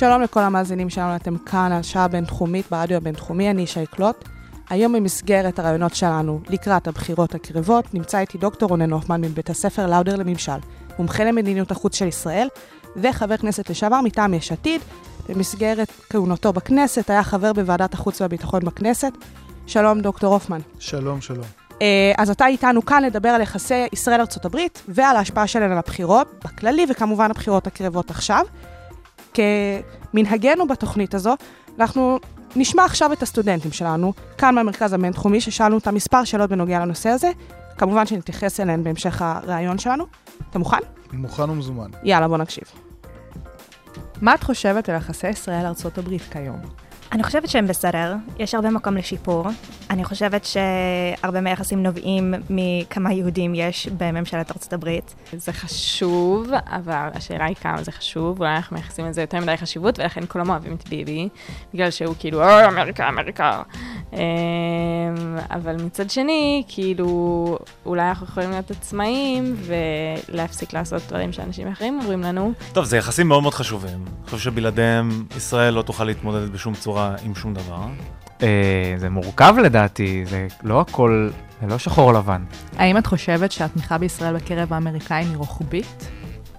שלום לכל המאזינים שלנו, אתם כאן על שעה בינתחומית ברדיו הבינתחומי, אני ישי קלוט. היום במסגרת הרעיונות שלנו לקראת הבחירות הקרבות, נמצא איתי דוקטור רונן הופמן מבית הספר לאודר לממשל, מומחה למדיניות החוץ של ישראל, וחבר כנסת לשעבר מטעם יש עתיד. במסגרת כהונתו בכנסת, היה חבר בוועדת החוץ והביטחון בכנסת. שלום, דוקטור הופמן. שלום, שלום. אה, אז אתה איתנו כאן לדבר על יחסי ישראל-ארצות הברית ועל ההשפעה שלהן על הבחירות בכללי, וכמובן הבחירות הקרבות עכשיו. כמנהגנו בתוכנית הזו, אנחנו נשמע עכשיו את הסטודנטים שלנו, כאן במרכז הבינתחומי, ששאלנו אותם מספר שאלות בנוגע לנושא הזה. כמובן שנתייחס אליהן בהמשך הראיון שלנו. אתה מוכן? מוכן ומזומן. יאללה, בוא נקשיב. מה את חושבת על יחסי ישראל-ארצות הברית כיום? אני חושבת שהם בסדר, יש הרבה מקום לשיפור. אני חושבת שהרבה מהיחסים נובעים מכמה יהודים יש בממשלת ארצות הברית. זה חשוב, אבל השאלה היא כמה זה חשוב, אולי אנחנו מייחסים לזה יותר מדי חשיבות, ולכן כולם אוהבים את ביבי, בגלל שהוא כאילו, אוי, אמריקה, אמריקה. אמ, אבל מצד שני, כאילו, אולי אנחנו יכולים להיות עצמאיים, ולהפסיק לעשות דברים שאנשים אחרים אומרים לנו. טוב, זה יחסים מאוד מאוד חשובים. אני חושב שבלעדיהם ישראל לא תוכל להתמודד בשום צורה עם שום דבר. אה, זה מורכב לדעתי, זה לא הכל, זה לא שחור לבן. האם את חושבת שהתמיכה בישראל בקרב האמריקאים היא רוחבית?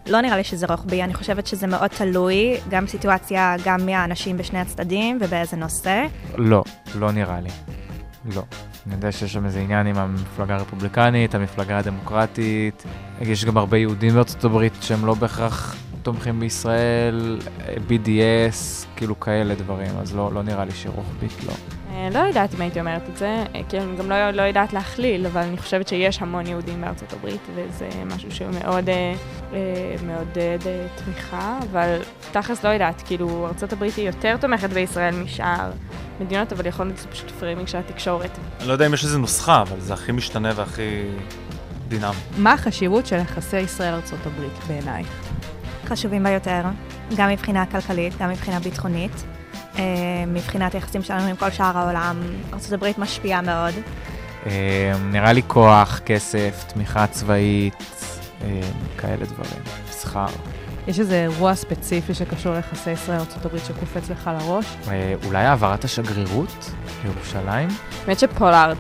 לא נראה לי שזה רוחבי, אני חושבת שזה מאוד תלוי, גם סיטואציה, גם מהאנשים בשני הצדדים ובאיזה נושא. לא, לא נראה לי. לא. אני יודע שיש שם איזה עניין עם המפלגה הרפובליקנית, המפלגה הדמוקרטית. יש גם הרבה יהודים בארצות הברית שהם לא בהכרח תומכים בישראל, BDS, כאילו כאלה דברים, אז לא, לא נראה לי שרוחבית לא. אה, לא יודעת אם הייתי אומרת את זה, אה, כי אני גם לא, לא יודעת להכליל, אבל אני חושבת שיש המון יהודים בארצות הברית, וזה משהו שהוא מאוד אה, מעודד תמיכה, אבל תכלס לא יודעת, כאילו, ארצות הברית היא יותר תומכת בישראל משאר מדינות, אבל יכול להיות שזה פשוט framing של התקשורת. אני לא יודע אם יש איזה נוסחה, אבל זה הכי משתנה והכי דינמי. מה החשיבות של יחסי ישראל-ארצות הברית בעינייך? חשובים ביותר, גם מבחינה כלכלית, גם מבחינה ביטחונית. אה, מבחינת היחסים שלנו עם כל שאר העולם, ארה"ב משפיעה מאוד. אה, נראה לי כוח, כסף, תמיכה צבאית, אה, כאלה דברים, שכר. יש איזה אירוע ספציפי שקשור ליחסי ישראל-ארה"ב שקופץ לך לראש? אולי העברת השגרירות לירושלים? האמת שפולארד.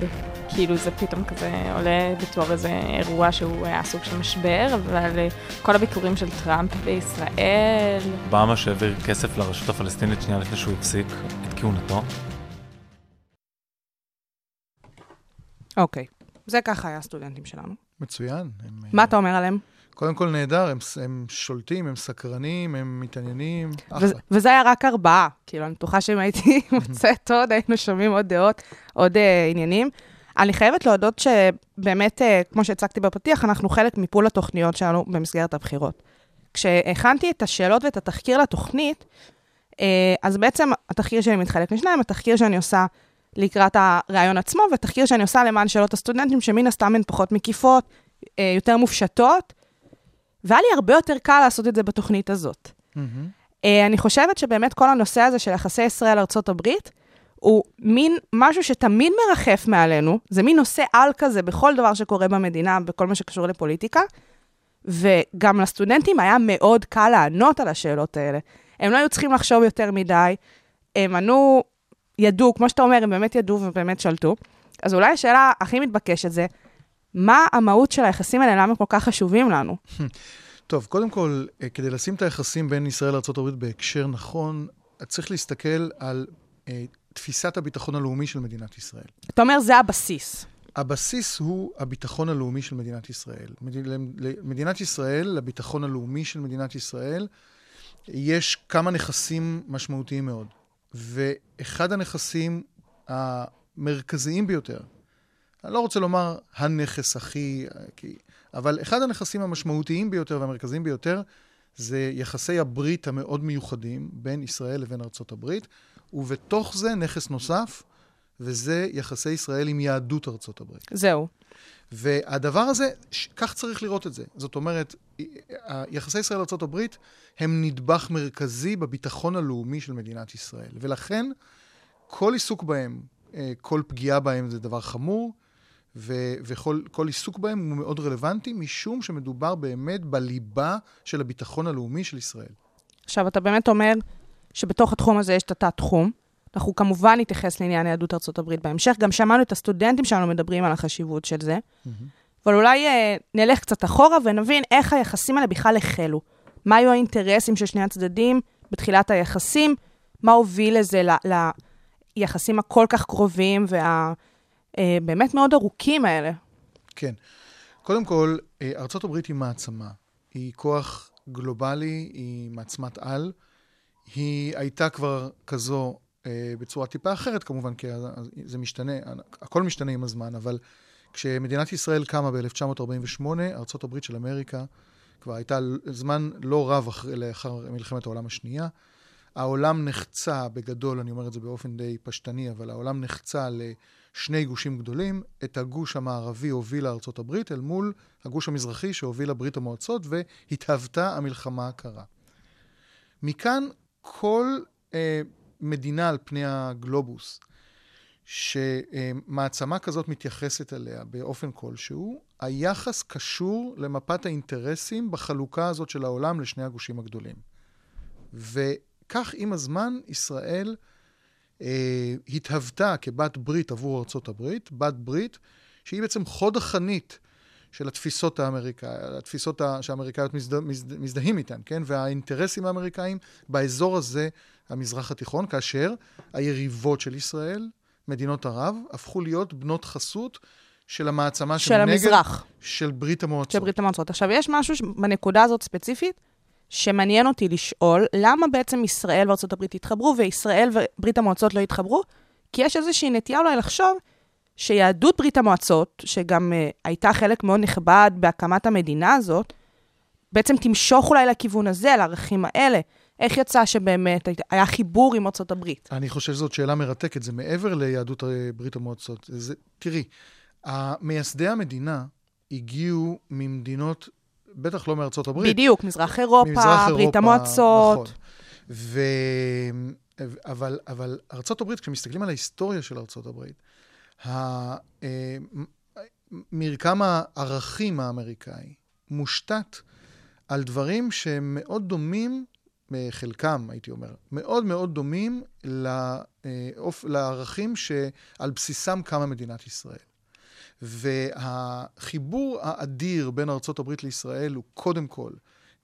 כאילו זה פתאום כזה עולה בתור איזה אירוע שהוא היה סוג של משבר, אבל אה, כל הביקורים של טראמפ בישראל... אובמה שהעביר כסף לרשות הפלסטינית שנייה לפני שהוא הפסיק את כהונתו. אוקיי, זה ככה היה הסטודנטים שלנו. מצוין. הם, מה אתה אומר עליהם? קודם כל נהדר, הם, הם שולטים, הם סקרנים, הם מתעניינים, אחלה. וזה היה רק ארבעה, כאילו, אני בטוחה שאם הייתי מוצאת עוד, היינו שומעים עוד דעות, עוד uh, עניינים. אני חייבת להודות שבאמת, אה, כמו שהצגתי בפתיח, אנחנו חלק מפול התוכניות שלנו במסגרת הבחירות. כשהכנתי את השאלות ואת התחקיר לתוכנית, אה, אז בעצם התחקיר שלי מתחלק לשניים, התחקיר שאני עושה לקראת הראיון עצמו, והתחקיר שאני עושה למען שאלות הסטודנטים, שמן הסתם הן פחות מקיפות, אה, יותר מופשטות, והיה לי הרבה יותר קל לעשות את זה בתוכנית הזאת. Mm-hmm. אני חושבת שבאמת כל הנושא הזה של יחסי ישראל-ארצות הברית, הוא מין משהו שתמיד מרחף מעלינו, זה מין נושא על כזה בכל דבר שקורה במדינה, בכל מה שקשור לפוליטיקה, וגם לסטודנטים היה מאוד קל לענות על השאלות האלה. הם לא היו צריכים לחשוב יותר מדי, הם ענו, ידעו, כמו שאתה אומר, הם באמת ידעו ובאמת שלטו. אז אולי השאלה הכי מתבקשת זה, מה המהות של היחסים האלה, למה כל כך חשובים לנו? טוב, קודם כל, אה, כדי לשים את היחסים בין ישראל לארה"ב בהקשר נכון, צריך להסתכל על אה, תפיסת הביטחון הלאומי של מדינת ישראל. אתה אומר, זה הבסיס. הבסיס הוא הביטחון הלאומי של מדינת ישראל. למדינת ישראל, לביטחון הלאומי של מדינת ישראל, יש כמה נכסים משמעותיים מאוד. ואחד הנכסים המרכזיים ביותר, אני לא רוצה לומר הנכס הכי... אבל אחד הנכסים המשמעותיים ביותר והמרכזיים ביותר זה יחסי הברית המאוד מיוחדים בין ישראל לבין ארצות הברית. ובתוך זה נכס נוסף, וזה יחסי ישראל עם יהדות ארצות הברית. זהו. והדבר הזה, ש- כך צריך לראות את זה. זאת אומרת, יחסי ישראל ארצות הברית הם נדבך מרכזי בביטחון הלאומי של מדינת ישראל. ולכן, כל עיסוק בהם, אה, כל פגיעה בהם זה דבר חמור, ו- וכל כל עיסוק בהם הוא מאוד רלוונטי, משום שמדובר באמת בליבה של הביטחון הלאומי של ישראל. עכשיו, אתה באמת אומר שבתוך התחום הזה יש את התת-תחום. אנחנו כמובן נתייחס לעניין יהדות ארצות הברית בהמשך. גם שמענו את הסטודנטים שלנו מדברים על החשיבות של זה. אבל אולי אה, נלך קצת אחורה ונבין איך היחסים האלה בכלל החלו. מה היו האינטרסים של שני הצדדים בתחילת היחסים? מה הוביל לזה, ל- ליחסים הכל כך קרובים והבאמת מאוד ארוכים האלה? כן. קודם כל, אה, ארצות הברית היא מעצמה. היא כוח גלובלי, היא מעצמת על. היא הייתה כבר כזו אה, בצורה טיפה אחרת, כמובן, כי זה משתנה, הכל משתנה עם הזמן, אבל כשמדינת ישראל קמה ב-1948, ארצות הברית של אמריקה כבר הייתה זמן לא רב אחרי, לאחר מלחמת העולם השנייה. העולם נחצה, בגדול, אני אומר את זה באופן די פשטני, אבל העולם נחצה לשני גושים גדולים. את הגוש המערבי הובילה ארצות הברית אל מול הגוש המזרחי שהובילה ברית המועצות, והתהוותה המלחמה הקרה. מכאן כל אה, מדינה על פני הגלובוס, שמעצמה כזאת מתייחסת אליה באופן כלשהו, היחס קשור למפת האינטרסים בחלוקה הזאת של העולם לשני הגושים הגדולים. וכך עם הזמן ישראל אה, התהוותה כבת ברית עבור ארצות הברית, בת ברית שהיא בעצם חוד החנית של התפיסות האמריקאיות, התפיסות שהאמריקאיות מזדה, מזדה, מזדהים איתן, כן? והאינטרסים האמריקאים באזור הזה, המזרח התיכון, כאשר היריבות של ישראל, מדינות ערב, הפכו להיות בנות חסות של המעצמה של המזרח. של ברית המועצות. של ברית המועצות. עכשיו, יש משהו בנקודה הזאת ספציפית, שמעניין אותי לשאול, למה בעצם ישראל הברית התחברו, וישראל וברית המועצות לא התחברו? כי יש איזושהי נטייה אולי לחשוב שיהדות ברית המועצות, שגם uh, הייתה חלק מאוד נכבד בהקמת המדינה הזאת, בעצם תמשוך אולי לכיוון הזה, לערכים האלה. איך יצא שבאמת היה חיבור עם ארצות הברית? אני חושב שזאת שאלה מרתקת, זה מעבר ליהדות ברית המועצות. זה, תראי, מייסדי המדינה הגיעו ממדינות, בטח לא מארצות הברית. בדיוק, מזרח אירופה, מזרח ברית אירופה, המועצות. נכון. ו... אבל, אבל ארצות הברית, כשמסתכלים על ההיסטוריה של ארצות הברית, מרקם הערכים האמריקאי מושתת על דברים שהם מאוד דומים, חלקם, הייתי אומר, מאוד מאוד דומים לערכים שעל בסיסם קמה מדינת ישראל. והחיבור האדיר בין הברית לישראל הוא קודם כל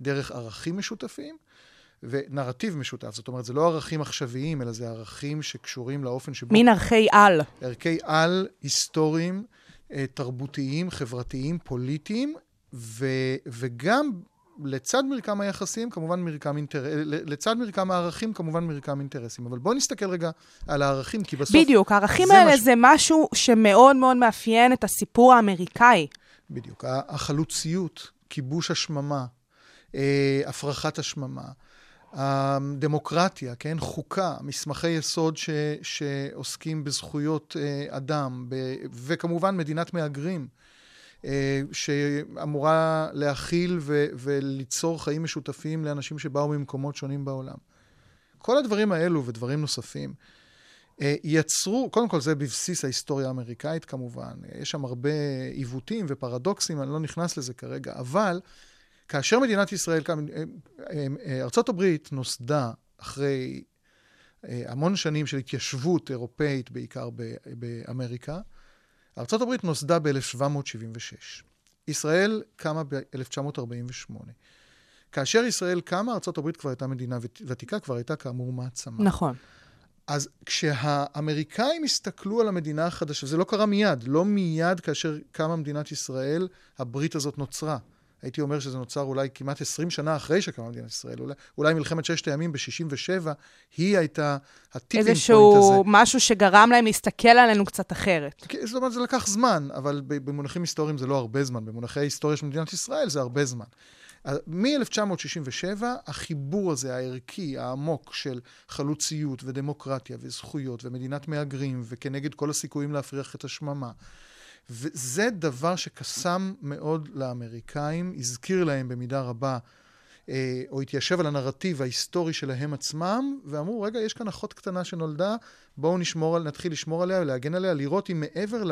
דרך ערכים משותפים, ונרטיב משותף. זאת אומרת, זה לא ערכים עכשוויים, אלא זה ערכים שקשורים לאופן שבו... מין ערכי על. ערכי על היסטוריים, תרבותיים, חברתיים, פוליטיים, ו, וגם לצד מרקם היחסים, כמובן מרקם אינטרס... לצד מרקם הערכים, כמובן מרקם אינטרסים. אבל בואו נסתכל רגע על הערכים, כי בסוף... בדיוק, הערכים האלה מש... זה משהו שמאוד מאוד מאפיין את הסיפור האמריקאי. בדיוק. החלוציות, כיבוש השממה, הפרחת השממה. הדמוקרטיה, כן? חוקה, מסמכי יסוד ש, שעוסקים בזכויות אה, אדם, ב, וכמובן מדינת מהגרים, אה, שאמורה להכיל ו, וליצור חיים משותפים לאנשים שבאו ממקומות שונים בעולם. כל הדברים האלו ודברים נוספים אה, יצרו, קודם כל זה בבסיס ההיסטוריה האמריקאית כמובן, יש שם הרבה עיוותים ופרדוקסים, אני לא נכנס לזה כרגע, אבל כאשר מדינת ישראל, ארצות הברית נוסדה אחרי המון שנים של התיישבות אירופאית, בעיקר באמריקה, ארצות הברית נוסדה ב-1776. ישראל קמה ב-1948. כאשר ישראל קמה, ארצות הברית כבר הייתה מדינה ותיקה, כבר הייתה כאמור מעצמה. נכון. אז כשהאמריקאים הסתכלו על המדינה החדשה, זה לא קרה מיד, לא מיד כאשר קמה מדינת ישראל, הברית הזאת נוצרה. הייתי אומר שזה נוצר אולי כמעט 20 שנה אחרי שקמה מדינת ישראל. אולי, אולי מלחמת ששת הימים ב-67, היא הייתה הטיפינג פוינט הזה. איזשהו משהו שגרם להם להסתכל עלינו קצת אחרת. זאת אומרת, זה לקח זמן, אבל במונחים היסטוריים זה לא הרבה זמן. במונחי ההיסטוריה של מדינת ישראל זה הרבה זמן. מ-1967, החיבור הזה, הערכי, העמוק של חלוציות ודמוקרטיה וזכויות ומדינת מהגרים, וכנגד כל הסיכויים להפריח את השממה. וזה דבר שקסם מאוד לאמריקאים, הזכיר להם במידה רבה, אה, או התיישב על הנרטיב ההיסטורי שלהם עצמם, ואמרו, רגע, יש כאן אחות קטנה שנולדה, בואו נשמור, על- נתחיל לשמור עליה ולהגן עליה, לראות אם מעבר ל,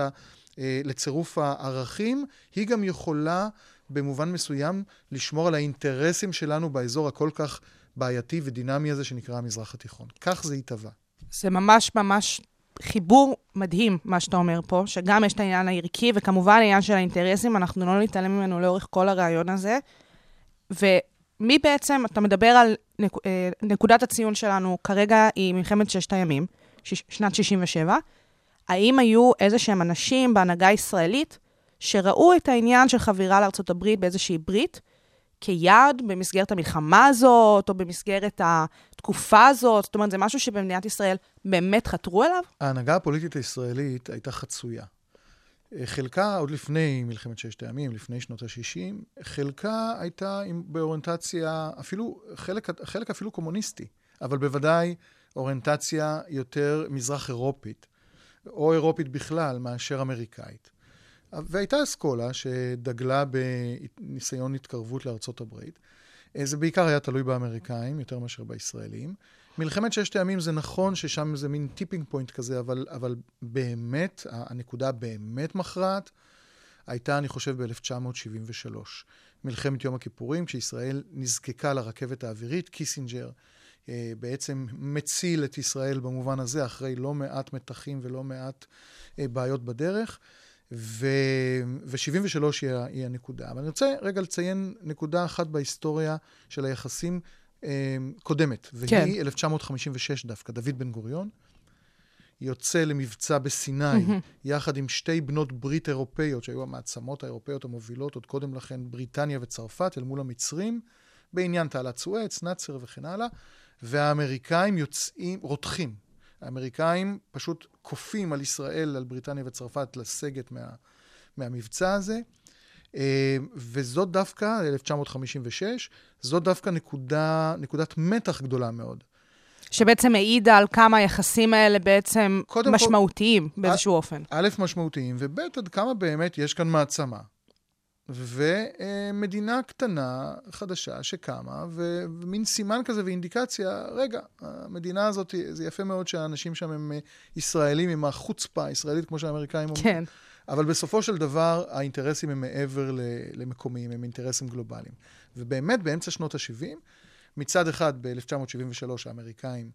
אה, לצירוף הערכים, היא גם יכולה במובן מסוים לשמור על האינטרסים שלנו באזור הכל כך בעייתי ודינמי הזה שנקרא המזרח התיכון. כך זה התהווה. זה ממש ממש חיבור מדהים, מה שאתה אומר פה, שגם יש את העניין הערכי, וכמובן העניין של האינטרסים, אנחנו לא נתעלם ממנו לאורך כל הרעיון הזה. ומי בעצם, אתה מדבר על נק, אה, נקודת הציון שלנו כרגע היא מלחמת ששת הימים, שיש, שנת 67. האם היו איזה שהם אנשים בהנהגה הישראלית שראו את העניין של חבירה הברית באיזושהי ברית כיעד במסגרת המלחמה הזאת, או במסגרת התקופה הזאת? זאת אומרת, זה משהו שבמדינת ישראל באמת חתרו אליו? ההנהגה הפוליטית הישראלית הייתה חצויה. חלקה עוד לפני מלחמת ששת הימים, לפני שנות ה-60, חלקה הייתה עם, באוריינטציה, אפילו, חלק, חלק אפילו קומוניסטי, אבל בוודאי אוריינטציה יותר מזרח אירופית, או אירופית בכלל, מאשר אמריקאית. והייתה אסכולה שדגלה בניסיון התקרבות לארצות הברית. אה, זה בעיקר היה תלוי באמריקאים, יותר מאשר בישראלים. מלחמת ששת הימים זה נכון ששם זה מין tipping point כזה, אבל, אבל באמת, הנקודה באמת מכרעת, הייתה, אני חושב, ב-1973. מלחמת יום הכיפורים, כשישראל נזקקה לרכבת האווירית, קיסינג'ר אה, בעצם מציל את ישראל במובן הזה, אחרי לא מעט מתחים ולא מעט אה, בעיות בדרך. ו-73 היא, היא הנקודה. אבל אני רוצה רגע לציין נקודה אחת בהיסטוריה של היחסים אה, קודמת, והיא כן. 1956 דווקא, דוד בן גוריון. יוצא למבצע בסיני, יחד עם שתי בנות ברית אירופאיות, שהיו המעצמות האירופאיות המובילות, עוד קודם לכן בריטניה וצרפת, אל מול המצרים, בעניין תעלת סואץ, נאצר וכן הלאה, והאמריקאים יוצאים, רותחים. האמריקאים פשוט כופים על ישראל, על בריטניה וצרפת, לסגת מה, מהמבצע הזה. אה, וזאת דווקא, 1956, זאת דווקא נקודה, נקודת מתח גדולה מאוד. שבעצם העידה על כמה היחסים האלה בעצם קודם כל- משמעותיים באיזשהו אופן. א', משמעותיים, וב', עד כמה באמת יש כאן מעצמה. ומדינה קטנה, חדשה, שקמה, ומין סימן כזה ואינדיקציה, רגע, המדינה הזאת, זה יפה מאוד שהאנשים שם הם אה, ישראלים עם החוצפה הישראלית, כמו שהאמריקאים אומרים. כן. אבל בסופו של דבר, האינטרסים הם מעבר למקומיים, הם אינטרסים גלובליים. ובאמת, באמצע שנות ה-70, מצד אחד, ב-1973, האמריקאים,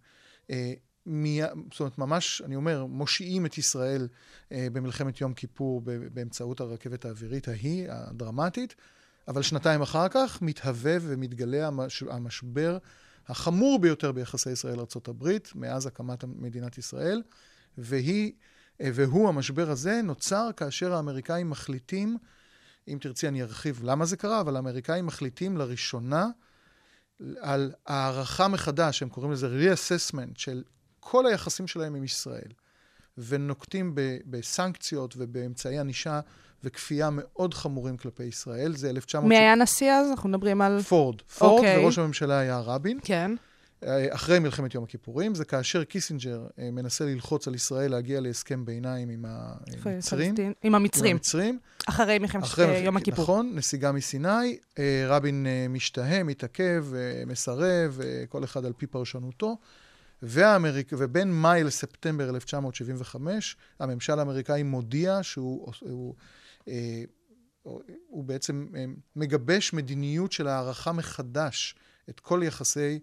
אה, מי, זאת אומרת, ממש, אני אומר, מושיעים את ישראל אה, במלחמת יום כיפור באמצעות הרכבת האווירית ההיא, הדרמטית, אבל שנתיים אחר כך מתהווה ומתגלה המש, המשבר החמור ביותר ביחסי ישראל-ארה"ב, מאז הקמת מדינת ישראל, והיא, אה, והוא, המשבר הזה, נוצר כאשר האמריקאים מחליטים, אם תרצי אני ארחיב למה זה קרה, אבל האמריקאים מחליטים לראשונה על הערכה מחדש, הם קוראים לזה reassessment של כל היחסים שלהם עם ישראל, ונוקטים ב- בסנקציות ובאמצעי ענישה וכפייה מאוד חמורים כלפי ישראל. זה 1900... מי היה נשיא אז? אנחנו מדברים על... פורד. פורד, אוקיי. וראש הממשלה היה רבין. כן. אה, אחרי מלחמת יום הכיפורים, זה כאשר קיסינג'ר אה, מנסה ללחוץ על ישראל להגיע להסכם ביניים עם המצרים. עם המצרים. עם המצרים. אחרי מלחמת אחרי אה, יום הכיפור. נכון, נסיגה מסיני, רבין משתהה, מתעכב, מסרב, כל אחד על פי פרשנותו. והאמריק... ובין מאי לספטמבר 1975, הממשל האמריקאי מודיע שהוא הוא, אה, הוא בעצם אה, מגבש מדיניות של הערכה מחדש את כל יחסי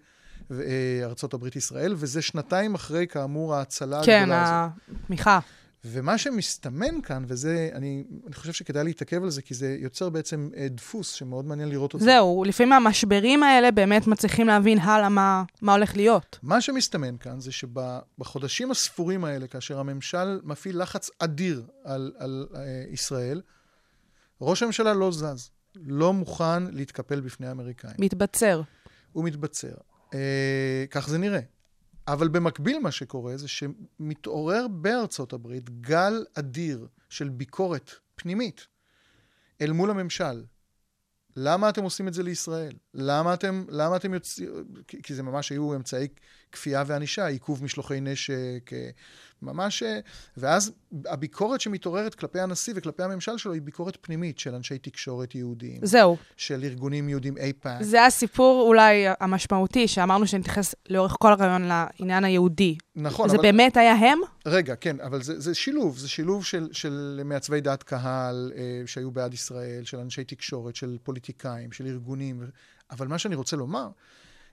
אה, ארצות הברית-ישראל, וזה שנתיים אחרי, כאמור, ההצלה כן, הגדולה הזאת. התמיכה. ומה שמסתמן כאן, וזה, אני, אני חושב שכדאי להתעכב על זה, כי זה יוצר בעצם אה, דפוס שמאוד מעניין לראות אותו. זהו, לפעמים המשברים האלה באמת מצליחים להבין הלאה מה, מה הולך להיות. מה שמסתמן כאן זה שבחודשים הספורים האלה, כאשר הממשל מפעיל לחץ אדיר על, על אה, ישראל, ראש הממשלה לא זז, לא מוכן להתקפל בפני האמריקאים. מתבצר. הוא מתבצר. אה, כך זה נראה. אבל במקביל מה שקורה זה שמתעורר בארצות הברית גל אדיר של ביקורת פנימית אל מול הממשל. למה אתם עושים את זה לישראל? למה אתם, למה אתם יוצאים... כי, זה ממש היו אמצעי כפייה וענישה, עיכוב משלוחי נשק, אה, ממש... אה, ואז הביקורת שמתעוררת כלפי הנשיא וכלפי הממשל שלו היא ביקורת פנימית של אנשי תקשורת יהודיים. זהו. של ארגונים יהודים איפא"ק. זה הסיפור אולי המשמעותי, שאמרנו שנתייחס לאורך כל הרעיון לעניין היהודי. נכון, זה אבל... באמת היה הם? רגע, כן, אבל זה, זה שילוב, זה שילוב של, של מעצבי דעת קהל אה, שהיו בעד ישראל, של אנשי תקשורת, של פוליטיקאים, של ארגונים. אבל מה שאני רוצה לומר,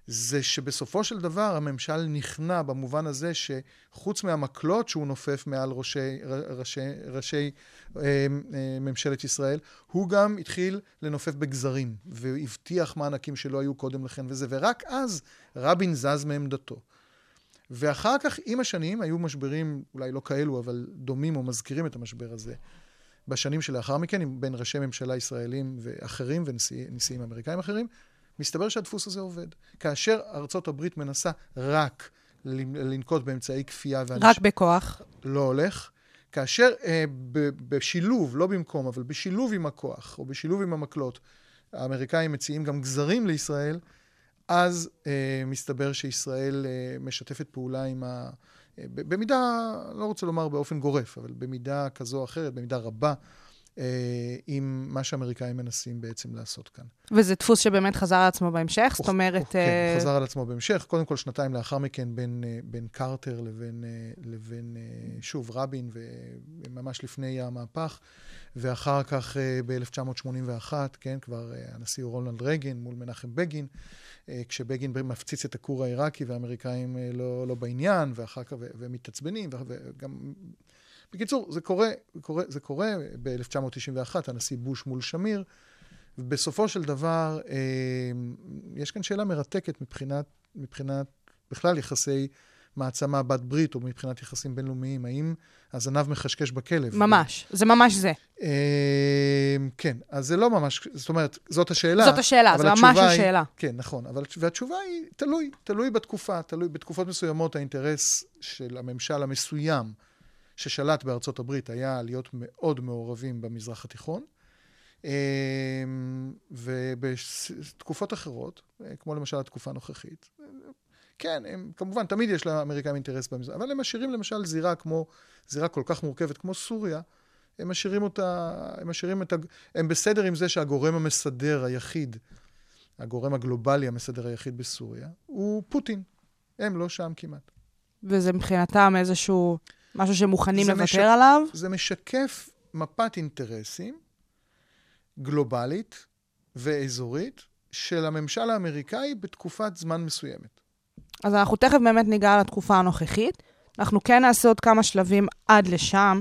זה שבסופו של דבר הממשל נכנע במובן הזה שחוץ מהמקלות שהוא נופף מעל ראשי, ראשי, ראשי אה, אה, ממשלת ישראל, הוא גם התחיל לנופף בגזרים, והבטיח מענקים שלא היו קודם לכן וזה, ורק אז רבין זז מעמדתו. ואחר כך, עם השנים, היו משברים, אולי לא כאלו, אבל דומים או מזכירים את המשבר הזה. בשנים שלאחר מכן, בין ראשי ממשלה ישראלים ואחרים ונשיאים אמריקאים אחרים, מסתבר שהדפוס הזה עובד. כאשר ארצות הברית מנסה רק לנקוט באמצעי כפייה ואנש... רק בכוח. לא הולך. כאשר אה, ב- בשילוב, לא במקום, אבל בשילוב עם הכוח, או בשילוב עם המקלות, האמריקאים מציעים גם גזרים לישראל, אז אה, מסתבר שישראל אה, משתפת פעולה עם ה... אה, במידה, לא רוצה לומר באופן גורף, אבל במידה כזו או אחרת, במידה רבה, עם מה שהאמריקאים מנסים בעצם לעשות כאן. וזה דפוס שבאמת חזר על עצמו בהמשך? זאת אומרת... כן, אה... חזר על עצמו בהמשך. קודם כל, שנתיים לאחר מכן, בין, אה, בין קרטר לבין, אה, לבין, שוב, רבין, וממש לפני המהפך, ואחר כך ב-1981, כן, כבר הנשיא רולנד רייגן מול מנחם בגין, כשבגין מפציץ את הכור העיראקי והאמריקאים לא, לא בעניין, ואחר כך, ומתעצבנים, וגם בקיצור, זה קורה, קורה, זה קורה ב-1991, הנשיא בוש מול שמיר, ובסופו של דבר, אה, יש כאן שאלה מרתקת מבחינת, מבחינת בכלל יחסי מעצמה בת ברית, או מבחינת יחסים בינלאומיים, האם הזנב מחשקש בכלב? ממש, זה ממש זה. אה, כן, אז זה לא ממש, זאת אומרת, זאת השאלה. זאת השאלה, זו ממש היא, השאלה. כן, נכון, אבל, והתשובה היא, תלוי, תלוי בתקופה, תלוי, בתקופות מסוימות האינטרס של הממשל המסוים. ששלט בארצות הברית היה להיות מאוד מעורבים במזרח התיכון. אמ, ובתקופות אחרות, כמו למשל התקופה הנוכחית, כן, הם, כמובן, תמיד יש לאמריקאים אינטרס במזרח, אבל הם משאירים למשל זירה כמו, זירה כל כך מורכבת כמו סוריה, הם משאירים אותה, הם משאירים את ה... הם בסדר עם זה שהגורם המסדר היחיד, הגורם הגלובלי המסדר היחיד בסוריה, הוא פוטין. הם לא שם כמעט. וזה מבחינתם איזשהו משהו שמוכנים לוותר משק... עליו? זה משקף מפת אינטרסים גלובלית ואזורית של הממשל האמריקאי בתקופת זמן מסוימת. אז אנחנו תכף באמת ניגע לתקופה הנוכחית. אנחנו כן נעשה עוד כמה שלבים עד לשם.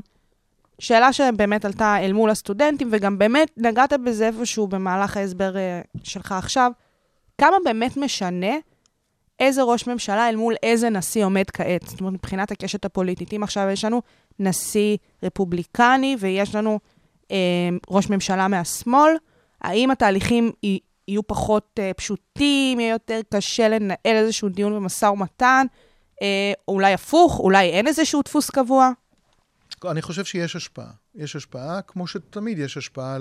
שאלה שבאמת עלתה אל מול הסטודנטים, וגם באמת נגעת בזה איפשהו במהלך ההסבר uh, שלך עכשיו, כמה באמת משנה איזה ראש ממשלה אל מול איזה נשיא עומד כעת. זאת אומרת, מבחינת הקשת הפוליטית. אם עכשיו יש לנו נשיא רפובליקני ויש לנו אה, ראש ממשלה מהשמאל, האם התהליכים יהיו פחות אה, פשוטים, יהיה יותר קשה לנהל איזשהו דיון ומשא ומתן, אה, או אולי הפוך, אולי אין איזשהו דפוס קבוע? אני חושב שיש השפעה. יש השפעה, כמו שתמיד יש השפעה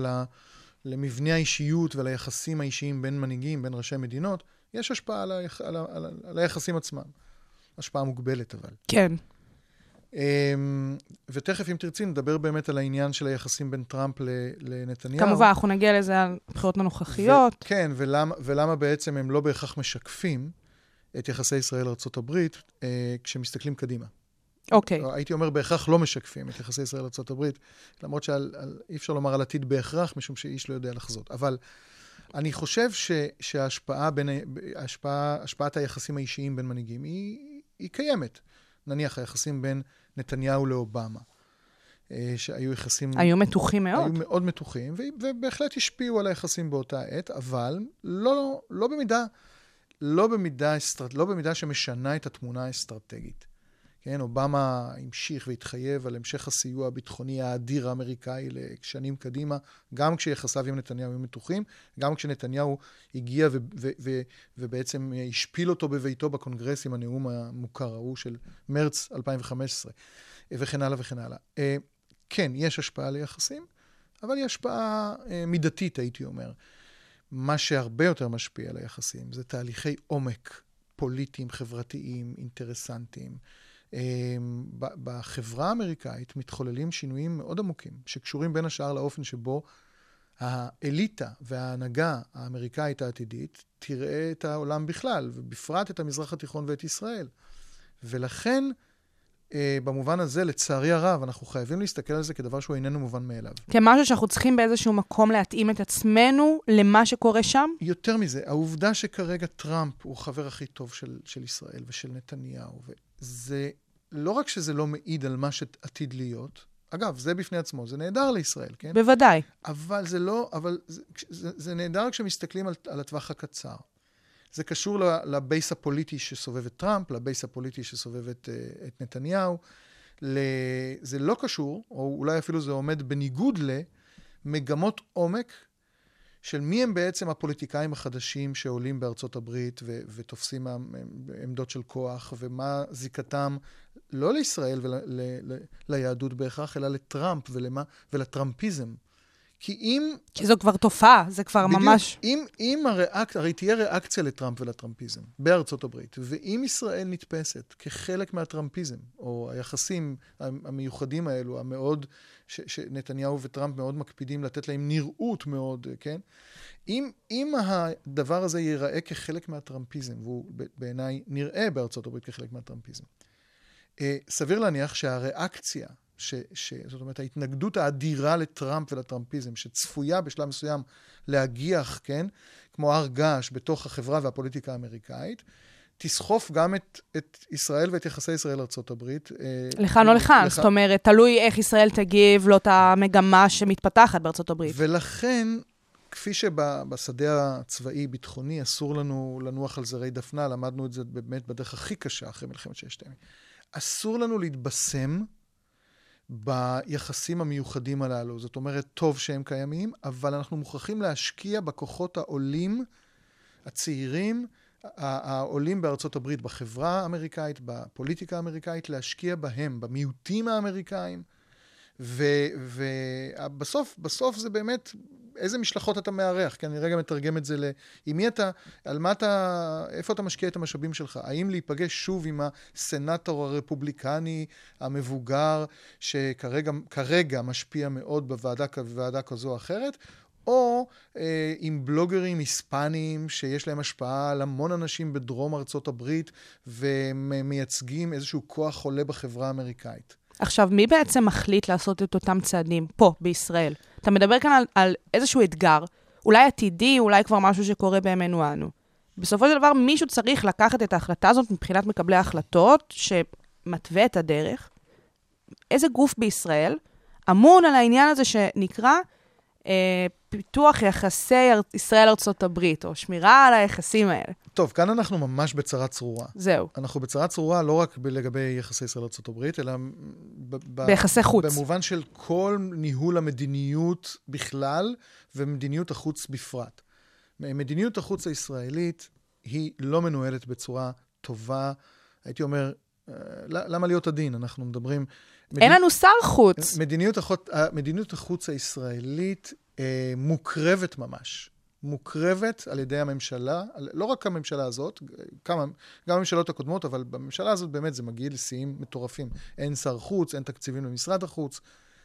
למבנה האישיות וליחסים האישיים בין מנהיגים, בין ראשי מדינות. יש השפעה על, היח... על, ה... על, ה... על היחסים עצמם. השפעה מוגבלת אבל. כן. Um, ותכף, אם תרצי, נדבר באמת על העניין של היחסים בין טראמפ לנתניהו. כמובן, אנחנו נגיע לזה על הבחירות הנוכחיות. ו- כן, ולמה, ולמה בעצם הם לא בהכרח משקפים את יחסי ישראל-ארה"ב uh, כשמסתכלים קדימה. אוקיי. Okay. הייתי אומר, בהכרח לא משקפים את יחסי ישראל-ארה"ב, למרות שאי אפשר לומר על עתיד בהכרח, משום שאיש לא יודע לחזות. אבל אני חושב ש, שההשפעה בין, השפעה, השפעת היחסים האישיים בין מנהיגים היא, היא קיימת. נניח היחסים בין נתניהו לאובמה, אה, שהיו יחסים... היו מתוחים מאוד. היו מאוד מתוחים, ובהחלט השפיעו על היחסים באותה עת, אבל לא, לא, במידה, לא, במידה, לא במידה שמשנה את התמונה האסטרטגית. כן, אובמה המשיך והתחייב על המשך הסיוע הביטחוני האדיר האמריקאי לשנים קדימה, גם כשיחסיו עם נתניהו היו מתוחים, גם כשנתניהו הגיע ו- ו- ו- ובעצם השפיל אותו בביתו בקונגרס עם הנאום המוכר ההוא של מרץ 2015, וכן הלאה וכן הלאה. אה, כן, יש השפעה ליחסים, אבל היא השפעה אה, מידתית, הייתי אומר. מה שהרבה יותר משפיע על היחסים זה תהליכי עומק פוליטיים, חברתיים, אינטרסנטיים. אמ, בחברה האמריקאית מתחוללים שינויים מאוד עמוקים, שקשורים בין השאר לאופן שבו האליטה וההנהגה האמריקאית העתידית תראה את העולם בכלל, ובפרט את המזרח התיכון ואת ישראל. ולכן, אה, במובן הזה, לצערי הרב, אנחנו חייבים להסתכל על זה כדבר שהוא איננו מובן מאליו. כמשהו שאנחנו צריכים באיזשהו מקום להתאים את עצמנו למה שקורה שם? יותר מזה, העובדה שכרגע טראמפ הוא החבר הכי טוב של, של ישראל ושל נתניהו, וזה לא רק שזה לא מעיד על מה שעתיד להיות, אגב, זה בפני עצמו, זה נהדר לישראל, כן? בוודאי. אבל זה לא, אבל זה, זה, זה נהדר כשמסתכלים על, על הטווח הקצר. זה קשור לבייס הפוליטי שסובב את טראמפ, לבייס הפוליטי שסובב את, אה, את נתניהו. ל... זה לא קשור, או אולי אפילו זה עומד בניגוד למגמות עומק של מי הם בעצם הפוליטיקאים החדשים שעולים בארצות הברית ו- ותופסים עמדות של כוח, ומה זיקתם לא לישראל וליהדות ול- בהכרח, אלא לטראמפ ולמה, ולטראמפיזם. כי אם... כי זו כבר תופעה, זה כבר בדיוק, ממש... אם, אם הריאק... הרי תהיה ריאקציה לטראמפ ולטראמפיזם בארצות הברית, ואם ישראל נתפסת כחלק מהטראמפיזם, או היחסים המיוחדים האלו, המאוד... ש, שנתניהו וטראמפ מאוד מקפידים לתת להם נראות מאוד, כן? אם, אם הדבר הזה ייראה כחלק מהטראמפיזם, והוא בעיניי נראה בארצות הברית כחלק מהטראמפיזם, סביר להניח שהריאקציה ש, ש, זאת אומרת, ההתנגדות האדירה לטראמפ ולטראמפיזם, שצפויה בשלב מסוים להגיח, כן, כמו הר געש בתוך החברה והפוליטיקה האמריקאית, תסחוף גם את, את ישראל ואת יחסי ישראל לארה"ב. אה, לכאן או לכאן, זאת אומרת, תלוי איך ישראל תגיב לאותה מגמה שמתפתחת בארצות הברית. ולכן, כפי שבשדה הצבאי-ביטחוני אסור לנו לנוח על זרי דפנה, למדנו את זה באמת בדרך הכי קשה אחרי מלחמת ששת הימים. אסור לנו להתבשם ביחסים המיוחדים הללו. זאת אומרת, טוב שהם קיימים, אבל אנחנו מוכרחים להשקיע בכוחות העולים, הצעירים, העולים בארצות הברית, בחברה האמריקאית, בפוליטיקה האמריקאית, להשקיע בהם, במיעוטים האמריקאים. ובסוף, בסוף זה באמת איזה משלחות אתה מארח? כי אני רגע מתרגם את זה ל... עם מי אתה, על מה אתה, איפה אתה משקיע את המשאבים שלך? האם להיפגש שוב עם הסנטור הרפובליקני המבוגר, שכרגע משפיע מאוד בוועדה, בוועדה כזו או אחרת? או אה, עם בלוגרים היספניים שיש להם השפעה על המון אנשים בדרום ארצות הברית ומייצגים איזשהו כוח חולה בחברה האמריקאית. עכשיו, מי בעצם מחליט לעשות את אותם צעדים פה, בישראל? אתה מדבר כאן על, על איזשהו אתגר, אולי עתידי, אולי כבר משהו שקורה בימינו אנו. בסופו של דבר, מישהו צריך לקחת את ההחלטה הזאת מבחינת מקבלי ההחלטות, שמתווה את הדרך. איזה גוף בישראל אמון על העניין הזה שנקרא אה, פיתוח יחסי ישראל-ארצות הברית, או שמירה על היחסים האלה. טוב, כאן אנחנו ממש בצרה צרורה. זהו. אנחנו בצרה צרורה לא רק לגבי יחסי ישראל-ארצות הברית, אלא... ב- ביחסי חוץ. במובן של כל ניהול המדיניות בכלל, ומדיניות החוץ בפרט. מדיניות החוץ הישראלית היא לא מנוהלת בצורה טובה, הייתי אומר, אה, למה להיות עדין? אנחנו מדברים... מדינ... אין לנו שר חוץ. מדיניות, החוץ, מדיניות החוץ הישראלית אה, מוקרבת ממש. מוקרבת על ידי הממשלה, לא רק הממשלה הזאת, כמה, גם הממשלות הקודמות, אבל בממשלה הזאת באמת זה מגיע לשיאים מטורפים. אין שר חוץ, אין תקציבים למשרד החוץ,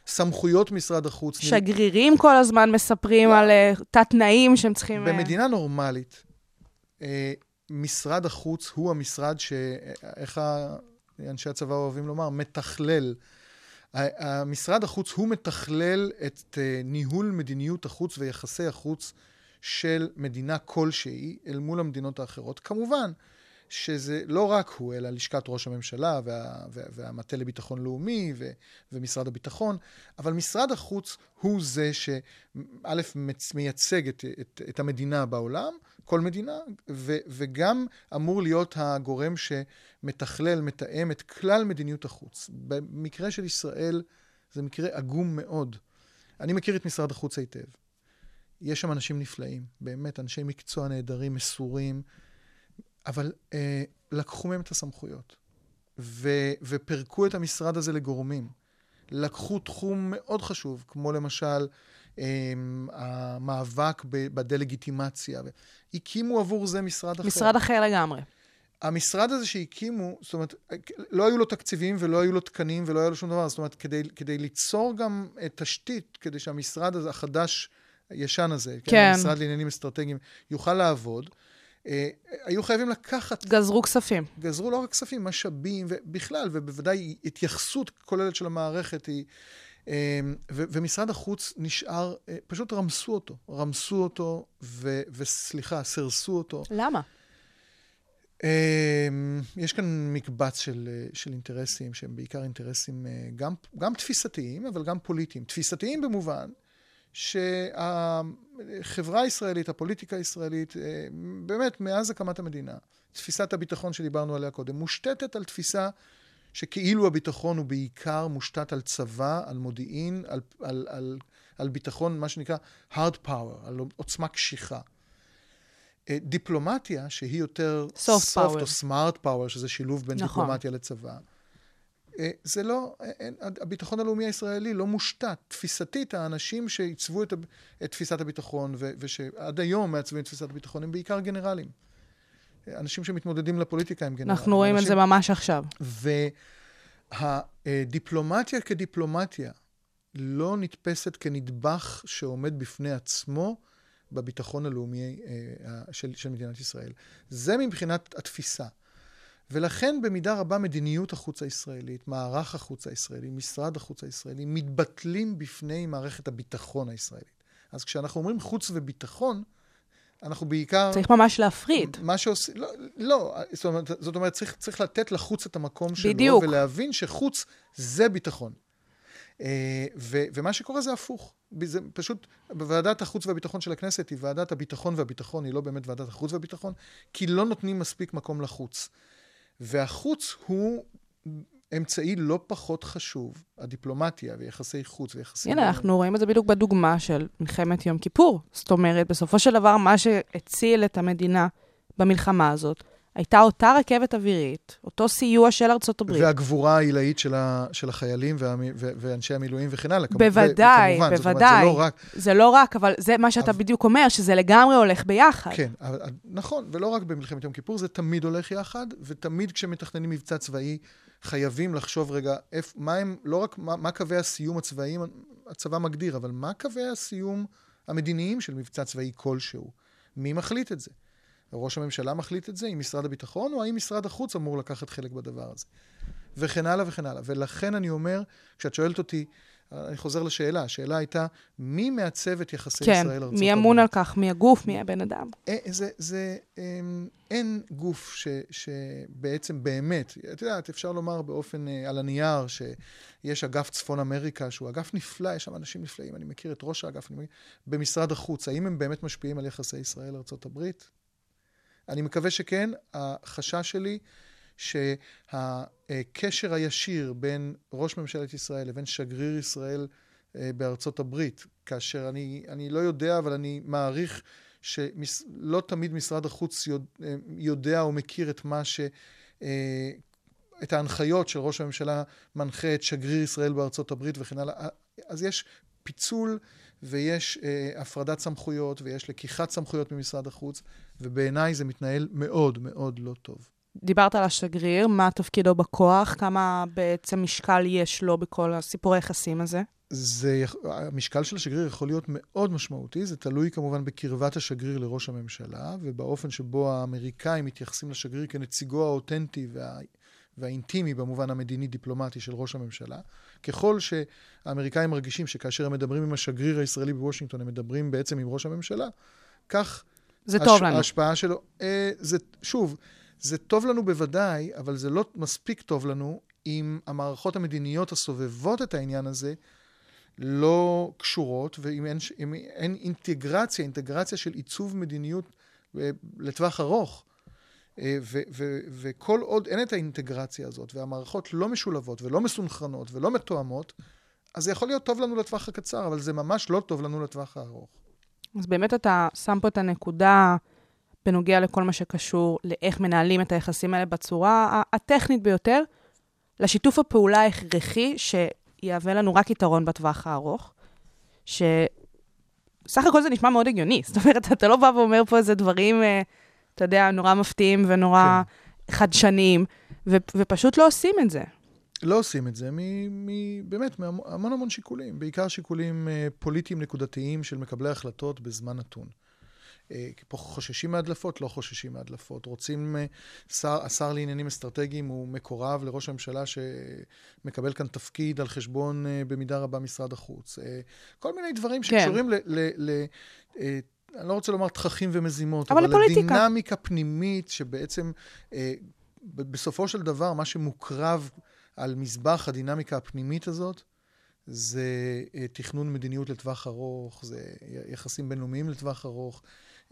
סמכויות משרד החוץ. שגרירים כל הזמן מספרים על uh, תת-תנאים שהם צריכים... במדינה uh... נורמלית, uh, משרד החוץ הוא המשרד ש... איך אנשי הצבא אוהבים לומר? מתכלל. המשרד החוץ הוא מתכלל את ניהול מדיניות החוץ ויחסי החוץ של מדינה כלשהי אל מול המדינות האחרות. כמובן שזה לא רק הוא, אלא לשכת ראש הממשלה וה, וה, והמטה לביטחון לאומי ו, ומשרד הביטחון, אבל משרד החוץ הוא זה שא' מייצג את, את, את המדינה בעולם, כל מדינה, ו, וגם אמור להיות הגורם שמתכלל, מתאם את כלל מדיניות החוץ. במקרה של ישראל זה מקרה עגום מאוד. אני מכיר את משרד החוץ היטב. יש שם אנשים נפלאים, באמת, אנשי מקצוע נהדרים, מסורים, אבל אה, לקחו מהם את הסמכויות, ו, ופרקו את המשרד הזה לגורמים. לקחו תחום מאוד חשוב, כמו למשל אמ, המאבק בדה-לגיטימציה. הקימו עבור זה משרד אחר. משרד אחר לגמרי. המשרד הזה שהקימו, זאת אומרת, לא היו לו תקציבים ולא היו לו תקנים ולא היה לו שום דבר, זאת אומרת, כדי, כדי ליצור גם אה, תשתית, כדי שהמשרד הזה, החדש, הישן הזה, כן. המשרד לעניינים אסטרטגיים, יוכל לעבוד, אה, היו חייבים לקחת, גזרו כספים. גזרו לא רק כספים, משאבים, ובכלל, ובוודאי התייחסות כוללת של המערכת היא... אה, ו- ומשרד החוץ נשאר, אה, פשוט רמסו אותו, רמסו אותו, ו- וסליחה, סירסו אותו. למה? יש כאן מקבץ של, אה, של אינטרסים שהם בעיקר אינטרסים אה, גם, גם תפיסתיים, אבל גם פוליטיים. תפיסתיים במובן שהחברה הישראלית, הפוליטיקה הישראלית, אה, באמת, מאז הקמת המדינה, תפיסת הביטחון שדיברנו עליה קודם, מושתתת על תפיסה שכאילו הביטחון הוא בעיקר מושתת על צבא, על מודיעין, על, על, על, על ביטחון, מה שנקרא hard power, על עוצמה קשיחה. אה, דיפלומטיה, שהיא יותר Soft power. או smart power, שזה שילוב בין נכון. דיפלומטיה לצבא, זה לא, אה, אין, הביטחון הלאומי הישראלי לא מושתת. תפיסתית, האנשים שעיצבו את, את תפיסת הביטחון, ו, ושעד היום מעצבים את תפיסת הביטחון, הם בעיקר גנרלים. אה, אנשים שמתמודדים לפוליטיקה הם גנרלים. אנחנו רואים את אנשים- זה ממש עכשיו. והדיפלומטיה כדיפלומטיה לא נתפסת כנדבך שעומד בפני עצמו בביטחון הלאומי אה, של, של מדינת ישראל. זה מבחינת התפיסה. ולכן במידה רבה מדיניות החוץ הישראלית, מערך החוץ הישראלי, משרד החוץ הישראלי, מתבטלים בפני מערכת הביטחון הישראלית. אז כשאנחנו אומרים חוץ וביטחון, אנחנו בעיקר... צריך ממש להפריד. מה שעושים, לא, לא, זאת אומרת, זאת אומרת צריך, צריך לתת לחוץ את המקום שלו, בדיוק. ולהבין שחוץ זה ביטחון. אה, ו, ומה שקורה זה הפוך. זה פשוט, בוועדת החוץ והביטחון של הכנסת היא ועדת הביטחון והביטחון, היא לא באמת ועדת החוץ והביטחון, כי לא נותנים מספיק מקום לחוץ. והחוץ הוא אמצעי לא פחות חשוב, הדיפלומטיה ויחסי חוץ ויחסים... הנה, אנחנו רואים את זה בדיוק בדוגמה של מלחמת יום כיפור. זאת אומרת, בסופו של דבר, מה שהציל את המדינה במלחמה הזאת, הייתה אותה רכבת אווירית, אותו סיוע של ארצות הברית. והגבורה העילאית של, ה, של החיילים והמ, ו, ואנשי המילואים וכן הלאה. בוודאי, וכמובן, זאת אומרת, בוודאי. זה לא רק... זה לא רק, אבל זה מה שאתה אבל- בדיוק אומר, שזה לגמרי הולך ביחד. כן, אבל, נכון, ולא רק במלחמת יום כיפור, זה תמיד הולך יחד, ותמיד כשמתכננים מבצע צבאי, חייבים לחשוב רגע, איפ, מה הם, לא רק מה, מה קווי הסיום הצבאיים, הצבא מגדיר, אבל מה קווי הסיום המדיניים של מבצע צבאי כלשהו? מי מחליט את זה? ראש הממשלה מחליט את זה עם משרד הביטחון, או האם משרד החוץ אמור לקחת חלק בדבר הזה? וכן הלאה וכן הלאה. ולכן אני אומר, כשאת שואלת אותי, אני חוזר לשאלה, השאלה הייתה, מי מעצב את יחסי כן, ישראל ארצות מי אמון על כך, מי הגוף, מי הבן אדם. אה, זה, זה, אמ, אין גוף ש, שבעצם באמת, את יודעת, אפשר לומר באופן, אה, על הנייר, שיש אגף צפון אמריקה, שהוא אגף נפלא, יש שם אנשים נפלאים, אני מכיר את ראש האגף, אני מכיר, במשרד החוץ, האם הם באמת משפיעים על יחסי ישראל-ארצות הברית? אני מקווה שכן. החשש שלי שהקשר הישיר בין ראש ממשלת ישראל לבין שגריר ישראל אה, בארצות הברית, כאשר אני, אני לא יודע, אבל אני מעריך שלא תמיד משרד החוץ אה, יודע או מכיר את מה ש... אה, את ההנחיות של ראש הממשלה מנחה את שגריר ישראל בארצות הברית וכן הלאה. אז יש פיצול ויש אה, הפרדת סמכויות ויש לקיחת סמכויות ממשרד החוץ, ובעיניי זה מתנהל מאוד מאוד לא טוב. דיברת על השגריר, מה תפקידו בכוח, כמה בעצם משקל יש לו בכל הסיפור היחסים הזה? זה, המשקל של השגריר יכול להיות מאוד משמעותי, זה תלוי כמובן בקרבת השגריר לראש הממשלה, ובאופן שבו האמריקאים מתייחסים לשגריר כנציגו האותנטי וה, והאינטימי במובן המדיני-דיפלומטי של ראש הממשלה. ככל שהאמריקאים מרגישים שכאשר הם מדברים עם השגריר הישראלי בוושינגטון, הם מדברים בעצם עם ראש הממשלה, כך... זה טוב לנו. ההשפעה שלו... אה, זה, שוב, זה טוב לנו בוודאי, אבל זה לא מספיק טוב לנו אם המערכות המדיניות הסובבות את העניין הזה לא קשורות, ואם אין, אם אין אינטגרציה, אינטגרציה של עיצוב מדיניות אה, לטווח ארוך. אה, ו- ו- וכל עוד אין את האינטגרציה הזאת, והמערכות לא משולבות ולא מסונכרנות ולא מתואמות, אז זה יכול להיות טוב לנו לטווח הקצר, אבל זה ממש לא טוב לנו לטווח הארוך. אז באמת אתה שם פה את הנקודה בנוגע לכל מה שקשור לאיך מנהלים את היחסים האלה בצורה הטכנית ביותר, לשיתוף הפעולה ההכרחי שיהווה לנו רק יתרון בטווח הארוך, סך הכל זה נשמע מאוד הגיוני. זאת אומרת, אתה לא בא ואומר פה איזה דברים, אה, אתה יודע, נורא מפתיעים ונורא חדשניים, ו- ופשוט לא עושים את זה. לא עושים את זה, מ- מ- באמת, מהמון המון שיקולים, בעיקר שיקולים אה, פוליטיים נקודתיים של מקבלי החלטות בזמן נתון. אה, פה חוששים מהדלפות, לא חוששים מהדלפות. רוצים, אה, שר, השר לעניינים אסטרטגיים הוא מקורב לראש הממשלה שמקבל כאן תפקיד על חשבון אה, במידה רבה משרד החוץ. אה, כל מיני דברים כן. שקשורים ל... ל, ל אה, אני לא רוצה לומר תככים ומזימות, אבל אבל. לדינמיקה פנימית שבעצם, אה, בסופו של דבר, מה שמוקרב על מזבח הדינמיקה הפנימית הזאת, זה אה, תכנון מדיניות לטווח ארוך, זה יחסים בינלאומיים לטווח ארוך,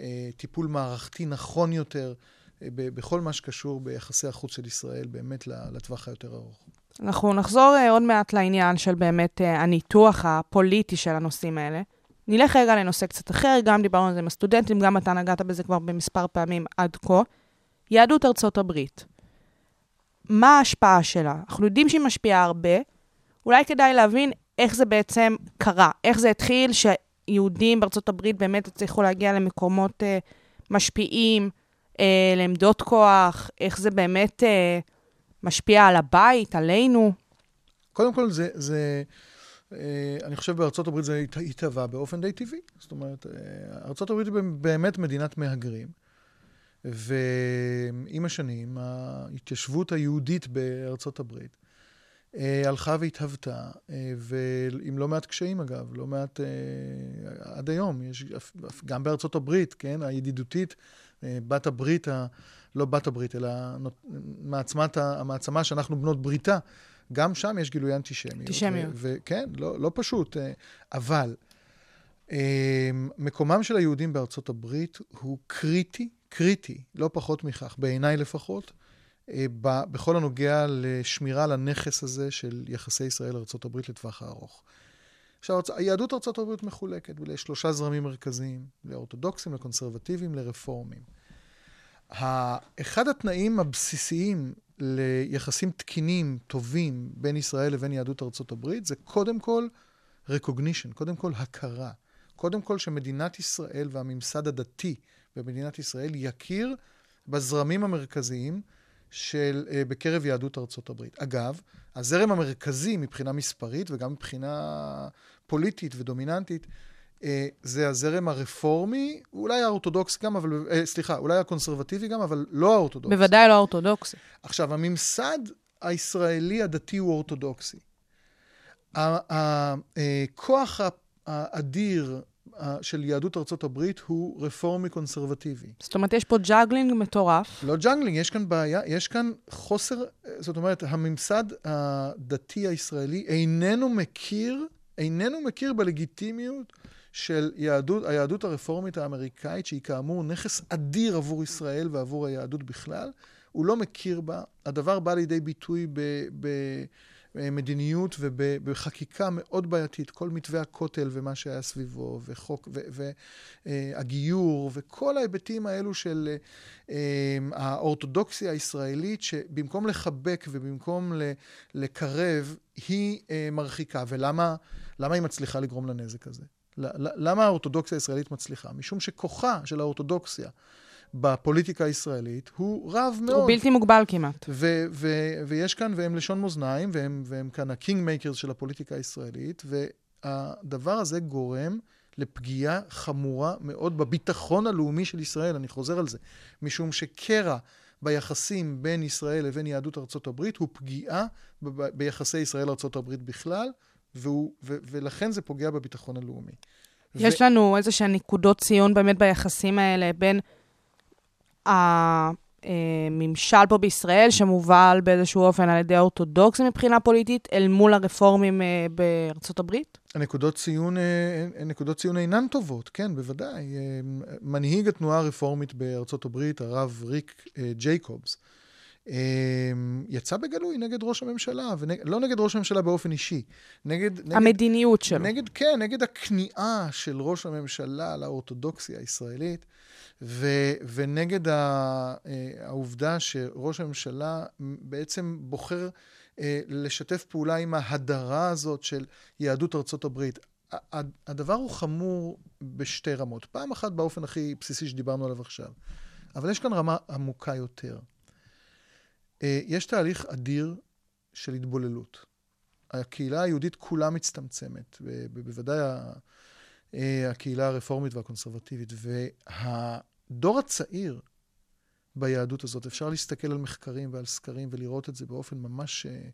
אה, טיפול מערכתי נכון יותר אה, בכל מה שקשור ביחסי החוץ של ישראל, באמת לטווח היותר ארוך. אנחנו נחזור עוד מעט לעניין של באמת הניתוח הפוליטי של הנושאים האלה. נלך רגע לנושא קצת אחר, גם דיברנו על זה עם הסטודנטים, גם אתה נגעת בזה כבר במספר פעמים עד כה. יהדות ארצות הברית. מה ההשפעה שלה? אנחנו יודעים שהיא משפיעה הרבה, אולי כדאי להבין איך זה בעצם קרה, איך זה התחיל שיהודים בארצות הברית באמת הצליחו להגיע למקומות אה, משפיעים, אה, לעמדות כוח, איך זה באמת אה, משפיע על הבית, עלינו. קודם כל, זה, זה אה, אני חושב בארצות הברית זה הת- התהווה באופן די טבעי. זאת אומרת, אה, ארצות הברית היא באמת מדינת מהגרים, ועם השנים, ההתיישבות היהודית בארצות הברית אה, הלכה והתהוותה, אה, ועם לא מעט קשיים אגב, לא מעט, אה, עד היום, יש, גם בארצות הברית, כן, הידידותית, בת הברית, לא בת הברית, אלא מעצמת, המעצמה שאנחנו בנות בריתה, גם שם יש גילוי אנטישמיות. אנטישמיות. ו- וכן, לא, לא פשוט, אבל מקומם של היהודים בארצות הברית הוא קריטי, קריטי, לא פחות מכך, בעיניי לפחות, אה, בכל הנוגע לשמירה על הנכס הזה של יחסי ישראל-ארצות הברית לטווח הארוך. עכשיו, יהדות הברית מחולקת לשלושה זרמים מרכזיים, לאורתודוקסים, לקונסרבטיבים, לרפורמים. אחד התנאים הבסיסיים ליחסים תקינים, טובים, בין ישראל לבין יהדות הברית, זה קודם כל recognition, קודם כל הכרה. קודם כל שמדינת ישראל והממסד הדתי במדינת ישראל יכיר בזרמים המרכזיים של, אה, בקרב יהדות ארצות הברית. אגב, הזרם המרכזי מבחינה מספרית וגם מבחינה פוליטית ודומיננטית, אה, זה הזרם הרפורמי, אולי האורתודוקסי גם, אבל, אה, סליחה, אולי הקונסרבטיבי גם, אבל לא האורתודוקסי. בוודאי לא אורתודוקסי. עכשיו, הממסד הישראלי הדתי הוא אורתודוקסי. הכוח האדיר של יהדות ארצות הברית הוא רפורמי קונסרבטיבי. זאת אומרת, יש פה juggling מטורף. לא juggling, יש כאן בעיה, יש כאן חוסר, זאת אומרת, הממסד הדתי הישראלי איננו מכיר, איננו מכיר בלגיטימיות של יהדות, היהדות הרפורמית האמריקאית, שהיא כאמור נכס אדיר עבור ישראל ועבור היהדות בכלל, הוא לא מכיר בה. הדבר בא לידי ביטוי ב... ב מדיניות ובחקיקה מאוד בעייתית, כל מתווה הכותל ומה שהיה סביבו, וחוק, והגיור, וכל ההיבטים האלו של אה, האורתודוקסיה הישראלית, שבמקום לחבק ובמקום לקרב, היא אה, מרחיקה. ולמה למה היא מצליחה לגרום לנזק הזה? למה האורתודוקסיה הישראלית מצליחה? משום שכוחה של האורתודוקסיה בפוליטיקה הישראלית הוא רב מאוד. הוא בלתי מוגבל כמעט. ו- ו- ויש כאן, והם לשון מאזניים, והם, והם כאן ה kingmakers של הפוליטיקה הישראלית, והדבר הזה גורם לפגיעה חמורה מאוד בביטחון הלאומי של ישראל, אני חוזר על זה, משום שקרע ביחסים בין ישראל לבין יהדות ארצות הברית הוא פגיעה ב- ביחסי ישראל-ארצות הברית בכלל, והוא, ו- ולכן זה פוגע בביטחון הלאומי. יש ו- לנו איזה שהן נקודות ציון באמת ביחסים האלה בין הממשל פה בישראל, שמובל באיזשהו אופן על ידי האורתודוקסים מבחינה פוליטית, אל מול הרפורמים בארצות הברית? הנקודות ציון, נקודות ציון אינן טובות, כן, בוודאי. מנהיג התנועה הרפורמית בארצות הברית, הרב ריק ג'ייקובס, יצא בגלוי נגד ראש הממשלה, ונג... לא נגד ראש הממשלה באופן אישי, נגד... נגד המדיניות שלו. נגד, כן, נגד הכניעה של ראש הממשלה לאורתודוקסיה הישראלית. ו, ונגד ה, העובדה שראש הממשלה בעצם בוחר לשתף פעולה עם ההדרה הזאת של יהדות ארצות הברית. הדבר הוא חמור בשתי רמות. פעם אחת באופן הכי בסיסי שדיברנו עליו עכשיו, אבל יש כאן רמה עמוקה יותר. אה, יש תהליך אדיר של התבוללות. הקהילה היהודית כולה מצטמצמת, בוודאי אה, הקהילה הרפורמית והקונסרבטיבית. והדור הצעיר ביהדות הזאת, אפשר להסתכל על מחקרים ועל סקרים ולראות את זה באופן ממש, אה,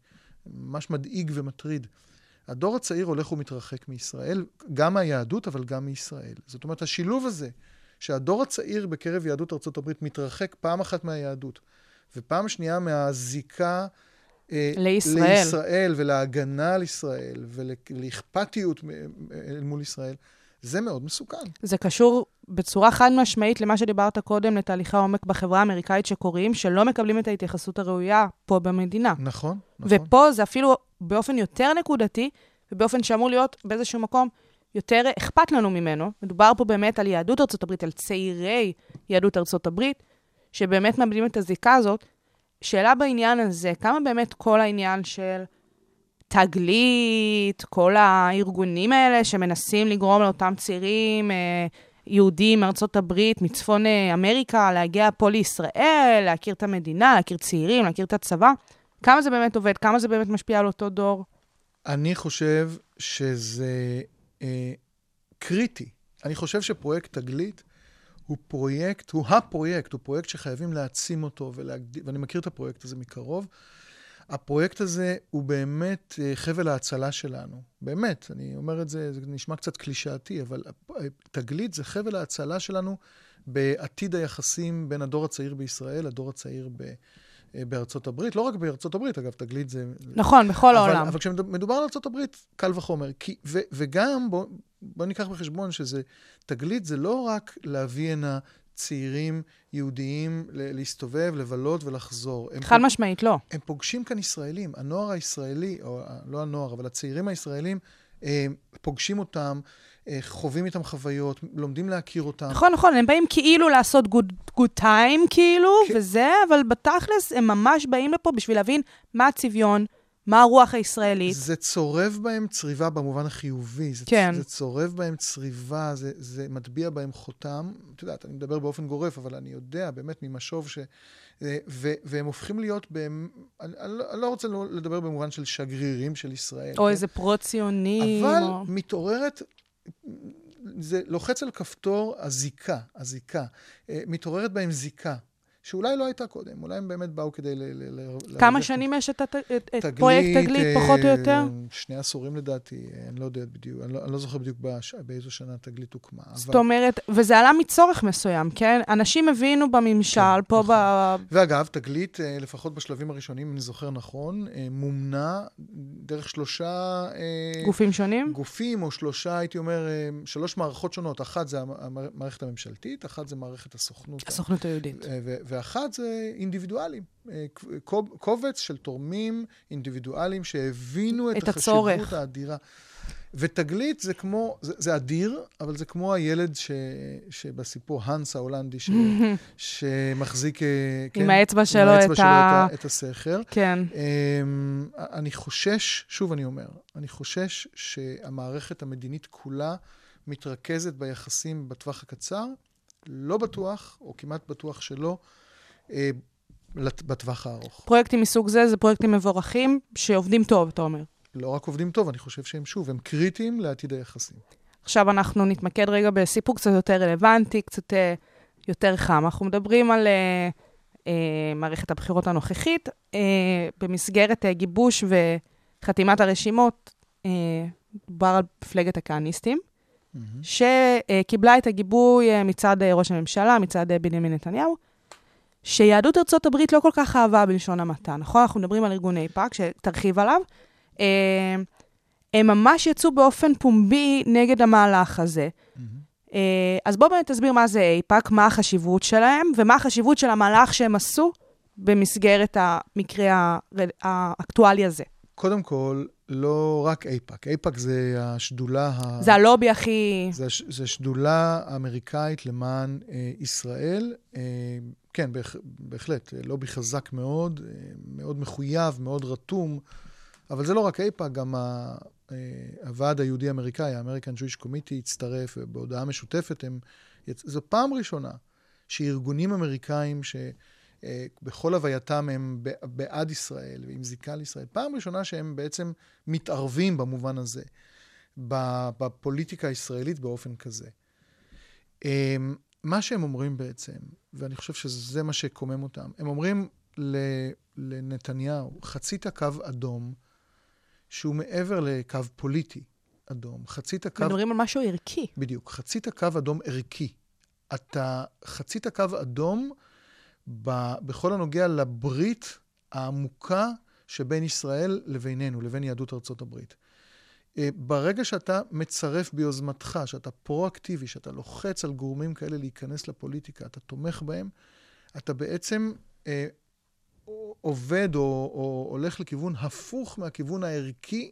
ממש מדאיג ומטריד. הדור הצעיר הולך ומתרחק מישראל, גם מהיהדות, אבל גם מישראל. זאת אומרת, השילוב הזה, שהדור הצעיר בקרב יהדות ארצות הברית מתרחק פעם אחת מהיהדות, ופעם שנייה מהזיקה אה, לישראל. לישראל ולהגנה על ישראל ולאכפתיות מול ישראל, זה מאוד מסוכן. זה קשור בצורה חד משמעית למה שדיברת קודם, לתהליכי העומק בחברה האמריקאית שקורים, שלא מקבלים את ההתייחסות הראויה פה במדינה. נכון, נכון. ופה זה אפילו באופן יותר נקודתי, ובאופן שאמור להיות באיזשהו מקום יותר אכפת לנו ממנו. מדובר פה באמת על יהדות ארצות הברית, על צעירי יהדות ארצות הברית, שבאמת מאבדים את הזיקה הזאת. שאלה בעניין הזה, כמה באמת כל העניין של תגלית, כל הארגונים האלה שמנסים לגרום לאותם צעירים אה, יהודים מארצות הברית, מצפון אה, אמריקה, להגיע פה לישראל, להכיר את המדינה, להכיר צעירים, להכיר את הצבא, כמה זה באמת עובד? כמה זה באמת משפיע על אותו דור? אני חושב שזה אה, קריטי. אני חושב שפרויקט תגלית הוא פרויקט, הוא הפרויקט, הוא פרויקט שחייבים להעצים אותו, ולהגד... ואני מכיר את הפרויקט הזה מקרוב. הפרויקט הזה הוא באמת אה, חבל ההצלה שלנו. באמת, אני אומר את זה, זה נשמע קצת קלישאתי, אבל הפ- תגלית זה חבל ההצלה שלנו בעתיד היחסים בין הדור הצעיר בישראל לדור הצעיר ב... אה, בארצות הברית, לא רק בארצות הברית, אגב, תגלית זה... נכון, בכל אבל, העולם. אבל כשמדובר על ארצות הברית, קל וחומר. כי, ו, וגם, בוא, בוא ניקח בחשבון שזה, תגלית זה לא רק להביא הנה צעירים יהודיים להסתובב, לבלות ולחזור. חד פוג- משמעית, לא. הם פוגשים כאן ישראלים. הנוער הישראלי, או לא הנוער, אבל הצעירים הישראלים, אה, פוגשים אותם, אה, חווים איתם חוויות, לומדים להכיר אותם. נכון, נכון, הם באים כאילו לעשות good, good time, כאילו, כן. וזה, אבל בתכלס הם ממש באים לפה בשביל להבין מה הצביון, מה הרוח הישראלית. זה צורב בהם צריבה במובן החיובי. זה, כן. זה צורב בהם צריבה, זה, זה מטביע בהם חותם. את יודעת, אני מדבר באופן גורף, אבל אני יודע באמת ממשוב ש... אה, ו, והם הופכים להיות, בהם, אני, אני, לא, לא רוצה לא לדבר במובן של שגרירים של ישראל. או כן? איזה פרו-ציונים. אבל או... מתעוררת, זה לוחץ על כפתור הזיקה, הזיקה. אה, מתעוררת בהם זיקה, שאולי לא הייתה קודם, אולי הם באמת באו כדי ל... ל, ל כמה שנים יש את, את, את פרויקט תגלית, אה, פחות או יותר? שני עשורים לדעתי, אני לא יודע בדיוק, אני לא, אני לא זוכר בדיוק בש, באיזו שנה תגלית הוקמה. זאת אומרת, וזה עלה מצורך מסוים, כן? אנשים הבינו בממשל, כן, פה נכון. ב... ואגב, תגלית, אה, לפחות בשלבים הראשונים, אם אני זוכר נכון, אה, מומנה דרך שלושה... גופים שונים? גופים, או שלושה, הייתי אומר, שלוש מערכות שונות. אחת זה המ- המערכת הממשלתית, אחת זה מערכת הסוכנות. הסוכנות היהודית. ו- ואחת זה אינדיבידואלים. אה, קוב- קובץ של תורמים אינדיבידואלים שהבינו את, את החשיבות הצורך. האדירה. ותגלית זה כמו, זה, זה אדיר, אבל זה כמו הילד ש, שבסיפור, האנס ההולנדי, ש, שמחזיק... אה, עם האצבע שלו עם האצבע את שלו ה- את, ה- את הסכר. כן. אמ, אני חושש, שוב אני אומר, אני חושש שהמערכת המדינית כולה מתרכזת ביחסים בטווח הקצר, לא בטוח, או כמעט בטוח שלא, בטווח הארוך. פרויקטים מסוג זה, זה פרויקטים מבורכים, שעובדים טוב, אתה אומר. לא רק עובדים טוב, אני חושב שהם שוב, הם קריטיים לעתיד היחסים. עכשיו אנחנו נתמקד רגע בסיפור קצת יותר רלוונטי, קצת אה, יותר חם. אנחנו מדברים על אה, אה, מערכת הבחירות הנוכחית, אה, במסגרת אה, גיבוש וחתימת הרשימות, אה, דובר על מפלגת הכהניסטים, שקיבלה את הגיבוי אה, מצד אה, ראש הממשלה, מצד אה, בנימין נתניהו, שיהדות ארצות הברית לא כל כך אהבה בלשון המעטה, נכון? אנחנו מדברים על ארגון איפא"ק, שתרחיב עליו. אה, הם ממש יצאו באופן פומבי נגד המהלך הזה. אה, אז בוא באמת תסביר מה זה איפא"ק, מה החשיבות שלהם, ומה החשיבות של המהלך שהם עשו במסגרת המקרה האקטואלי הזה. קודם כל, לא רק איפא"ק. איפא"ק זה השדולה ה... זה הלובי הכי... זה, הש- זה שדולה אמריקאית למען אה, ישראל. אה, כן, בהח, בהחלט, אה, לובי חזק מאוד, אה, מאוד מחויב, מאוד רתום, אבל זה לא רק אייפא"ק, גם אה, הוועד היהודי-אמריקאי, ה-American Jewish Committee, הצטרף, ובהודעה משותפת הם... זו פעם ראשונה שארגונים אמריקאים שבכל הווייתם הם בעד ישראל ועם זיקה לישראל, פעם ראשונה שהם בעצם מתערבים במובן הזה, בפוליטיקה הישראלית באופן כזה. אמ, מה שהם אומרים בעצם, ואני חושב שזה מה שקומם אותם, הם אומרים לנתניהו, חצית קו אדום, שהוא מעבר לקו פוליטי אדום. חצית קו... מדברים על משהו ערכי. בדיוק. חצית קו אדום ערכי. אתה חצית קו אדום ב, בכל הנוגע לברית העמוקה שבין ישראל לבינינו, לבין יהדות ארצות הברית. אה, ברגע שאתה מצרף ביוזמתך, שאתה פרואקטיבי, שאתה לוחץ על גורמים כאלה להיכנס לפוליטיקה, אתה תומך בהם, אתה בעצם אה, עובד או, או הולך לכיוון הפוך מהכיוון הערכי,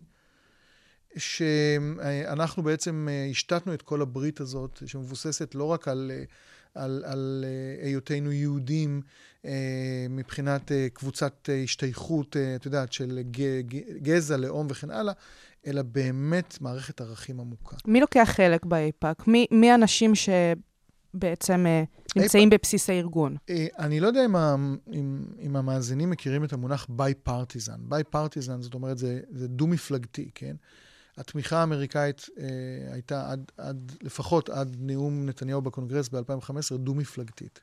שאנחנו בעצם אה, השתתנו את כל הברית הזאת, שמבוססת לא רק על, אה, על, על אה, היותנו יהודים מבחינת קבוצת השתייכות, את יודעת, של גזע, לאום וכן הלאה, אלא באמת מערכת ערכים עמוקה. מי לוקח חלק באיפא"ק? מי, מי האנשים ש... בעצם אה, נמצאים בבסיס הארגון. אה, אני לא יודע אם, ה, אם, אם המאזינים מכירים את המונח bipartisan. bipartisan, זאת אומרת, זה, זה דו-מפלגתי, כן? התמיכה האמריקאית אה, הייתה עד, עד, לפחות עד נאום נתניהו בקונגרס ב-2015, דו-מפלגתית.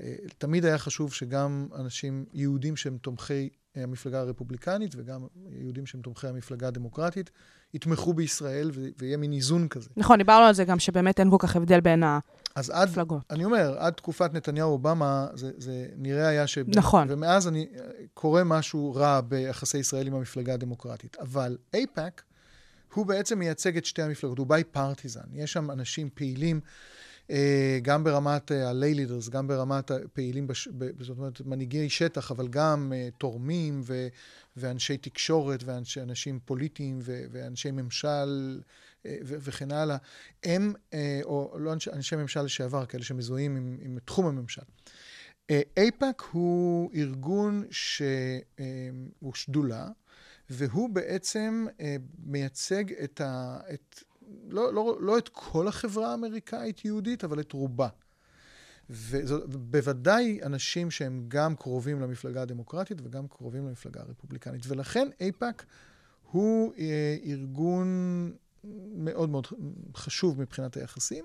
אה, תמיד היה חשוב שגם אנשים יהודים שהם תומכי המפלגה הרפובליקנית וגם יהודים שהם תומכי המפלגה הדמוקרטית יתמכו בישראל ויהיה מין איזון כזה. נכון, דיברנו על זה גם שבאמת אין כל כך הבדל בין המפלגות. אז אני אומר, עד תקופת נתניהו-אובמה זה, זה נראה היה ש... נכון. ומאז אני קורא משהו רע ביחסי ישראל עם המפלגה הדמוקרטית. אבל אייפאק, הוא בעצם מייצג את שתי המפלגות, הוא bipartisan. יש שם אנשים פעילים. אה, גם ברמת ה-lay leaders, גם ברמת הפעילים, בש... זאת אומרת, מנהיגי שטח, אבל גם uh, תורמים ו... ואנשי תקשורת ואנשים פוליטיים ו... ואנשי ממשל ו... וכן הלאה. הם, או לא אנשי, אנשי ממשל לשעבר, כאלה שמזוהים עם, עם תחום הממשל. אייפאק הוא ארגון שהוא שדולה, והוא בעצם מייצג את, ה, את לא, לא, לא את כל החברה האמריקאית-יהודית, אבל את רובה. ובוודאי אנשים שהם גם קרובים למפלגה הדמוקרטית וגם קרובים למפלגה הרפובליקנית. ולכן אייפאק הוא אה, ארגון מאוד מאוד חשוב מבחינת היחסים,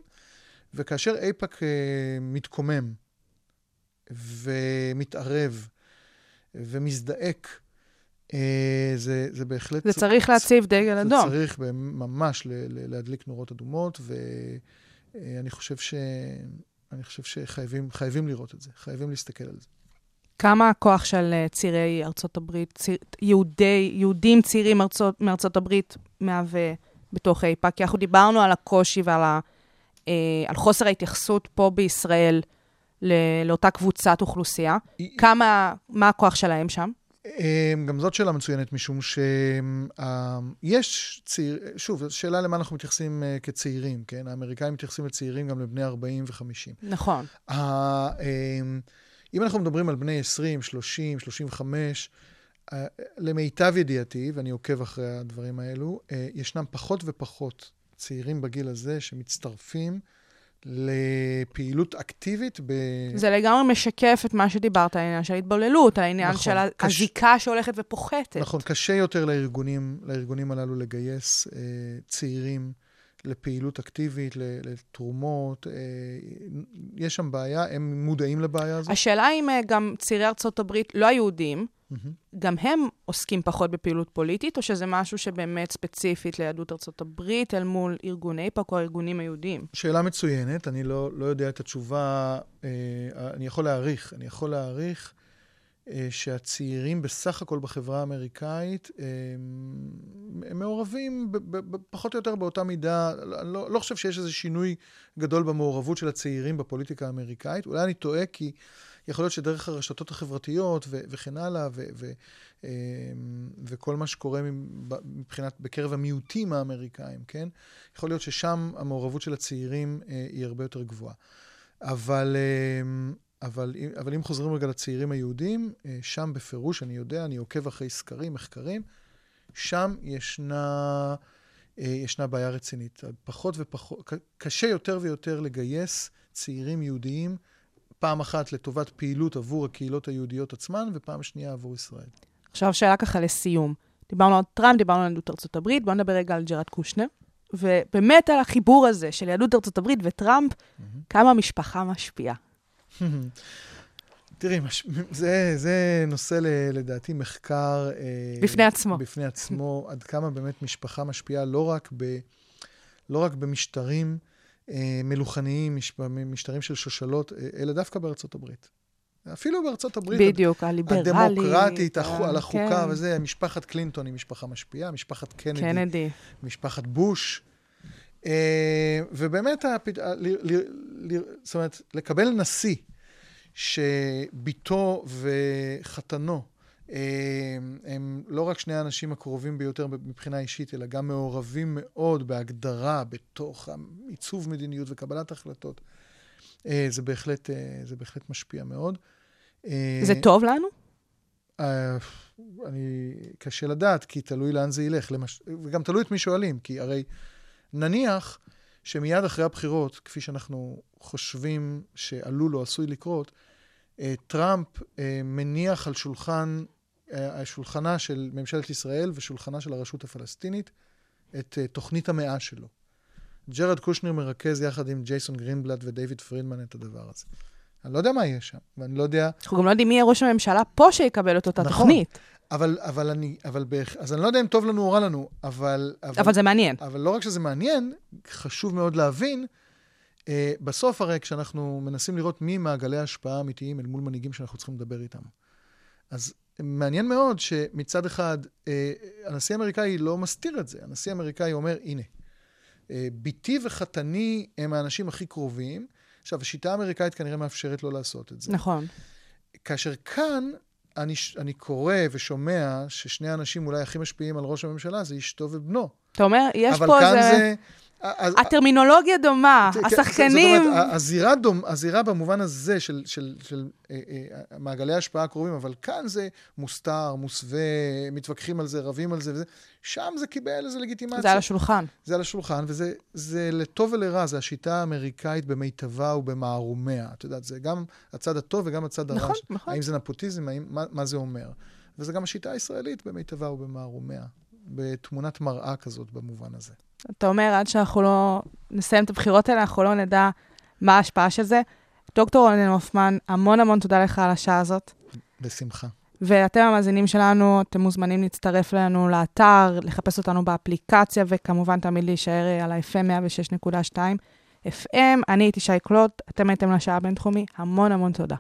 וכאשר אייפאק אה, מתקומם ומתערב ומזדעק זה, זה בהחלט... זה צריך להציב דגל אדום. זה צריך ממש להדליק נורות אדומות, ואני חושב, ש... אני חושב שחייבים לראות את זה, חייבים להסתכל על זה. כמה הכוח של אה, צעירי ארצות הברית, ציר, יהודי, יהודים צעירים ארצות, מארצות הברית מהווה בתוך איפא"ק? כי אנחנו דיברנו על הקושי ועל ה, אה, על חוסר ההתייחסות פה בישראל ל, לאותה קבוצת אוכלוסייה. היא... כמה, מה הכוח שלהם שם? אמ, גם זאת שאלה מצוינת, משום שיש צעיר... שוב, שאלה למה אנחנו מתייחסים אה, כצעירים, כן? האמריקאים מתייחסים לצעירים גם לבני 40 ו-50. נכון. אמ, אם אנחנו מדברים על בני 20, 30, 35, למיטב ידיעתי, ואני עוקב אחרי הדברים האלו, אה, ישנם פחות ופחות צעירים בגיל הזה שמצטרפים לפעילות אקטיבית ב... זה לגמרי משקף את מה שדיברת, העניין של ההתבוללות, העניין נכון, של קש... הזיקה שהולכת ופוחתת. נכון, קשה יותר לארגונים, לארגונים הללו לגייס אה, צעירים לפעילות אקטיבית, לתרומות. אה, יש שם בעיה, הם מודעים לבעיה הזאת. השאלה אם אה, גם צעירי ארצות הברית, לא היהודים, Mm-hmm. גם הם עוסקים פחות בפעילות פוליטית, או שזה משהו שבאמת ספציפית ליהדות ארצות הברית אל מול ארגוני PAC או הארגונים היהודיים? שאלה מצוינת, אני לא, לא יודע את התשובה, אה, אני יכול להעריך, אני יכול להעריך שהצעירים בסך הכל בחברה האמריקאית, אה, הם מעורבים פחות או יותר באותה מידה, אני לא, לא חושב שיש איזה שינוי גדול במעורבות של הצעירים בפוליטיקה האמריקאית, אולי אני טועה כי... יכול להיות שדרך הרשתות החברתיות ו- וכן הלאה, ו- ו- אמ, וכל מה שקורה מבחינת, בקרב המיעוטים האמריקאים, כן? יכול להיות ששם המעורבות של הצעירים אה, היא הרבה יותר גבוהה. אבל, אבל, אבל אם חוזרים רגע לצעירים היהודים, אה, שם בפירוש, אני יודע, אני עוקב אחרי סקרים, מחקרים, שם ישנה, אה, ישנה בעיה רצינית. פחות ופחות, קשה יותר ויותר לגייס צעירים יהודיים, פעם אחת לטובת פעילות עבור הקהילות היהודיות עצמן, ופעם שנייה עבור ישראל. עכשיו שאלה ככה לסיום. דיברנו על טראמפ, דיברנו על יהדות ארצות הברית, בואו נדבר רגע על ג'רד קושנר. ובאמת על החיבור הזה של יהדות ארצות הברית וטראמפ, כמה המשפחה משפיעה. תראי, מש... זה, זה נושא ל, לדעתי מחקר... אה, בפני עצמו. בפני עצמו, עד כמה באמת משפחה משפיעה לא רק, ב, לא רק במשטרים אה, מלוכניים, מש, משטרים של שושלות, אה, אלא דווקא בארצות הברית. אפילו בארצות הברית. בדיוק, הליברלית. הדמוקרטית, אה, על החוקה כן. וזה, משפחת קלינטון היא משפחה משפיעה, משפחת קנדי, קנדי. משפחת בוש. אה, ובאמת. זאת אומרת, לקבל נשיא שבתו וחתנו אה, הם לא רק שני האנשים הקרובים ביותר מבחינה אישית, אלא גם מעורבים מאוד בהגדרה בתוך עיצוב מדיניות וקבלת החלטות. אה, זה בהחלט, זה בהחלט משפיע מאוד. זה טוב לנו? אני, קשה לדעת, כי תלוי לאן זה ילך. למש... וגם תלוי את מי שואלים, כי הרי נניח שמיד אחרי הבחירות, כפי שאנחנו חושבים שעלול או עשוי לקרות, אה, טראמפ אה, מניח על שולחן, אה, שולחנה של ממשלת ישראל ושולחנה של הרשות הפלסטינית את תוכנית המאה שלו. ג'רד קושנר מרכז יחד עם ג'ייסון גרינבלט ודייוויד פרידמן את הדבר הזה. אני לא יודע מה יהיה שם, ואני לא יודע... אנחנו גם לא יודעים מי יהיה ראש הממשלה פה שיקבל את אותה נכון. תוכנית. אבל, אבל אני, אבל בערך, אז אני לא יודע אם טוב לנו או רע לנו, אבל... אבל זה מעניין. אבל לא רק שזה מעניין, חשוב מאוד להבין, אה, בסוף הרי כשאנחנו מנסים לראות מי מעגלי ההשפעה האמיתיים אל מול מנהיגים שאנחנו צריכים לדבר איתם. אז מעניין מאוד שמצד אחד, אה, הנשיא האמריקאי לא מסתיר את זה. הנשיא האמריקאי אומר, הנה, אה, בתי וחתני הם האנשים הכי קרובים. עכשיו, השיטה האמריקאית כנראה מאפשרת לו לעשות את זה. נכון. כאשר כאן אני, אני קורא ושומע ששני האנשים אולי הכי משפיעים על ראש הממשלה זה אשתו ובנו. אתה אומר, יש אבל פה כאן איזה... זה... אז- הטרמינולוגיה דומה, כן, השחקנים... זאת אומרת, הזירה, דומ, הזירה במובן הזה של, של, של אה, אה, מעגלי ההשפעה הקרובים, אבל כאן זה מוסתר, מוסווה, מתווכחים על זה, רבים על זה וזה. שם זה קיבל איזו לגיטימציה. זה על השולחן. זה על השולחן, וזה זה לטוב ולרע, זה השיטה האמריקאית במיטבה ובמערומיה. את יודעת, זה גם הצד הטוב וגם הצד הרע. נכון, נכון. האם זה נפוטיזם, האם, מה, מה זה אומר. וזה גם השיטה הישראלית במיטבה ובמערומיה, בתמונת מראה כזאת במובן הזה. אתה אומר, עד שאנחנו לא נסיים את הבחירות האלה, אנחנו לא נדע מה ההשפעה של זה. דוקטור רונן הופמן, המון המון תודה לך על השעה הזאת. בשמחה. ואתם המאזינים שלנו, אתם מוזמנים להצטרף אלינו לאתר, לחפש אותנו באפליקציה, וכמובן תמיד להישאר אה, על ה-FM 106.2 FM. אני הייתי שי קלוט, אתם הייתם לשעה הבינתחומי, המון המון תודה.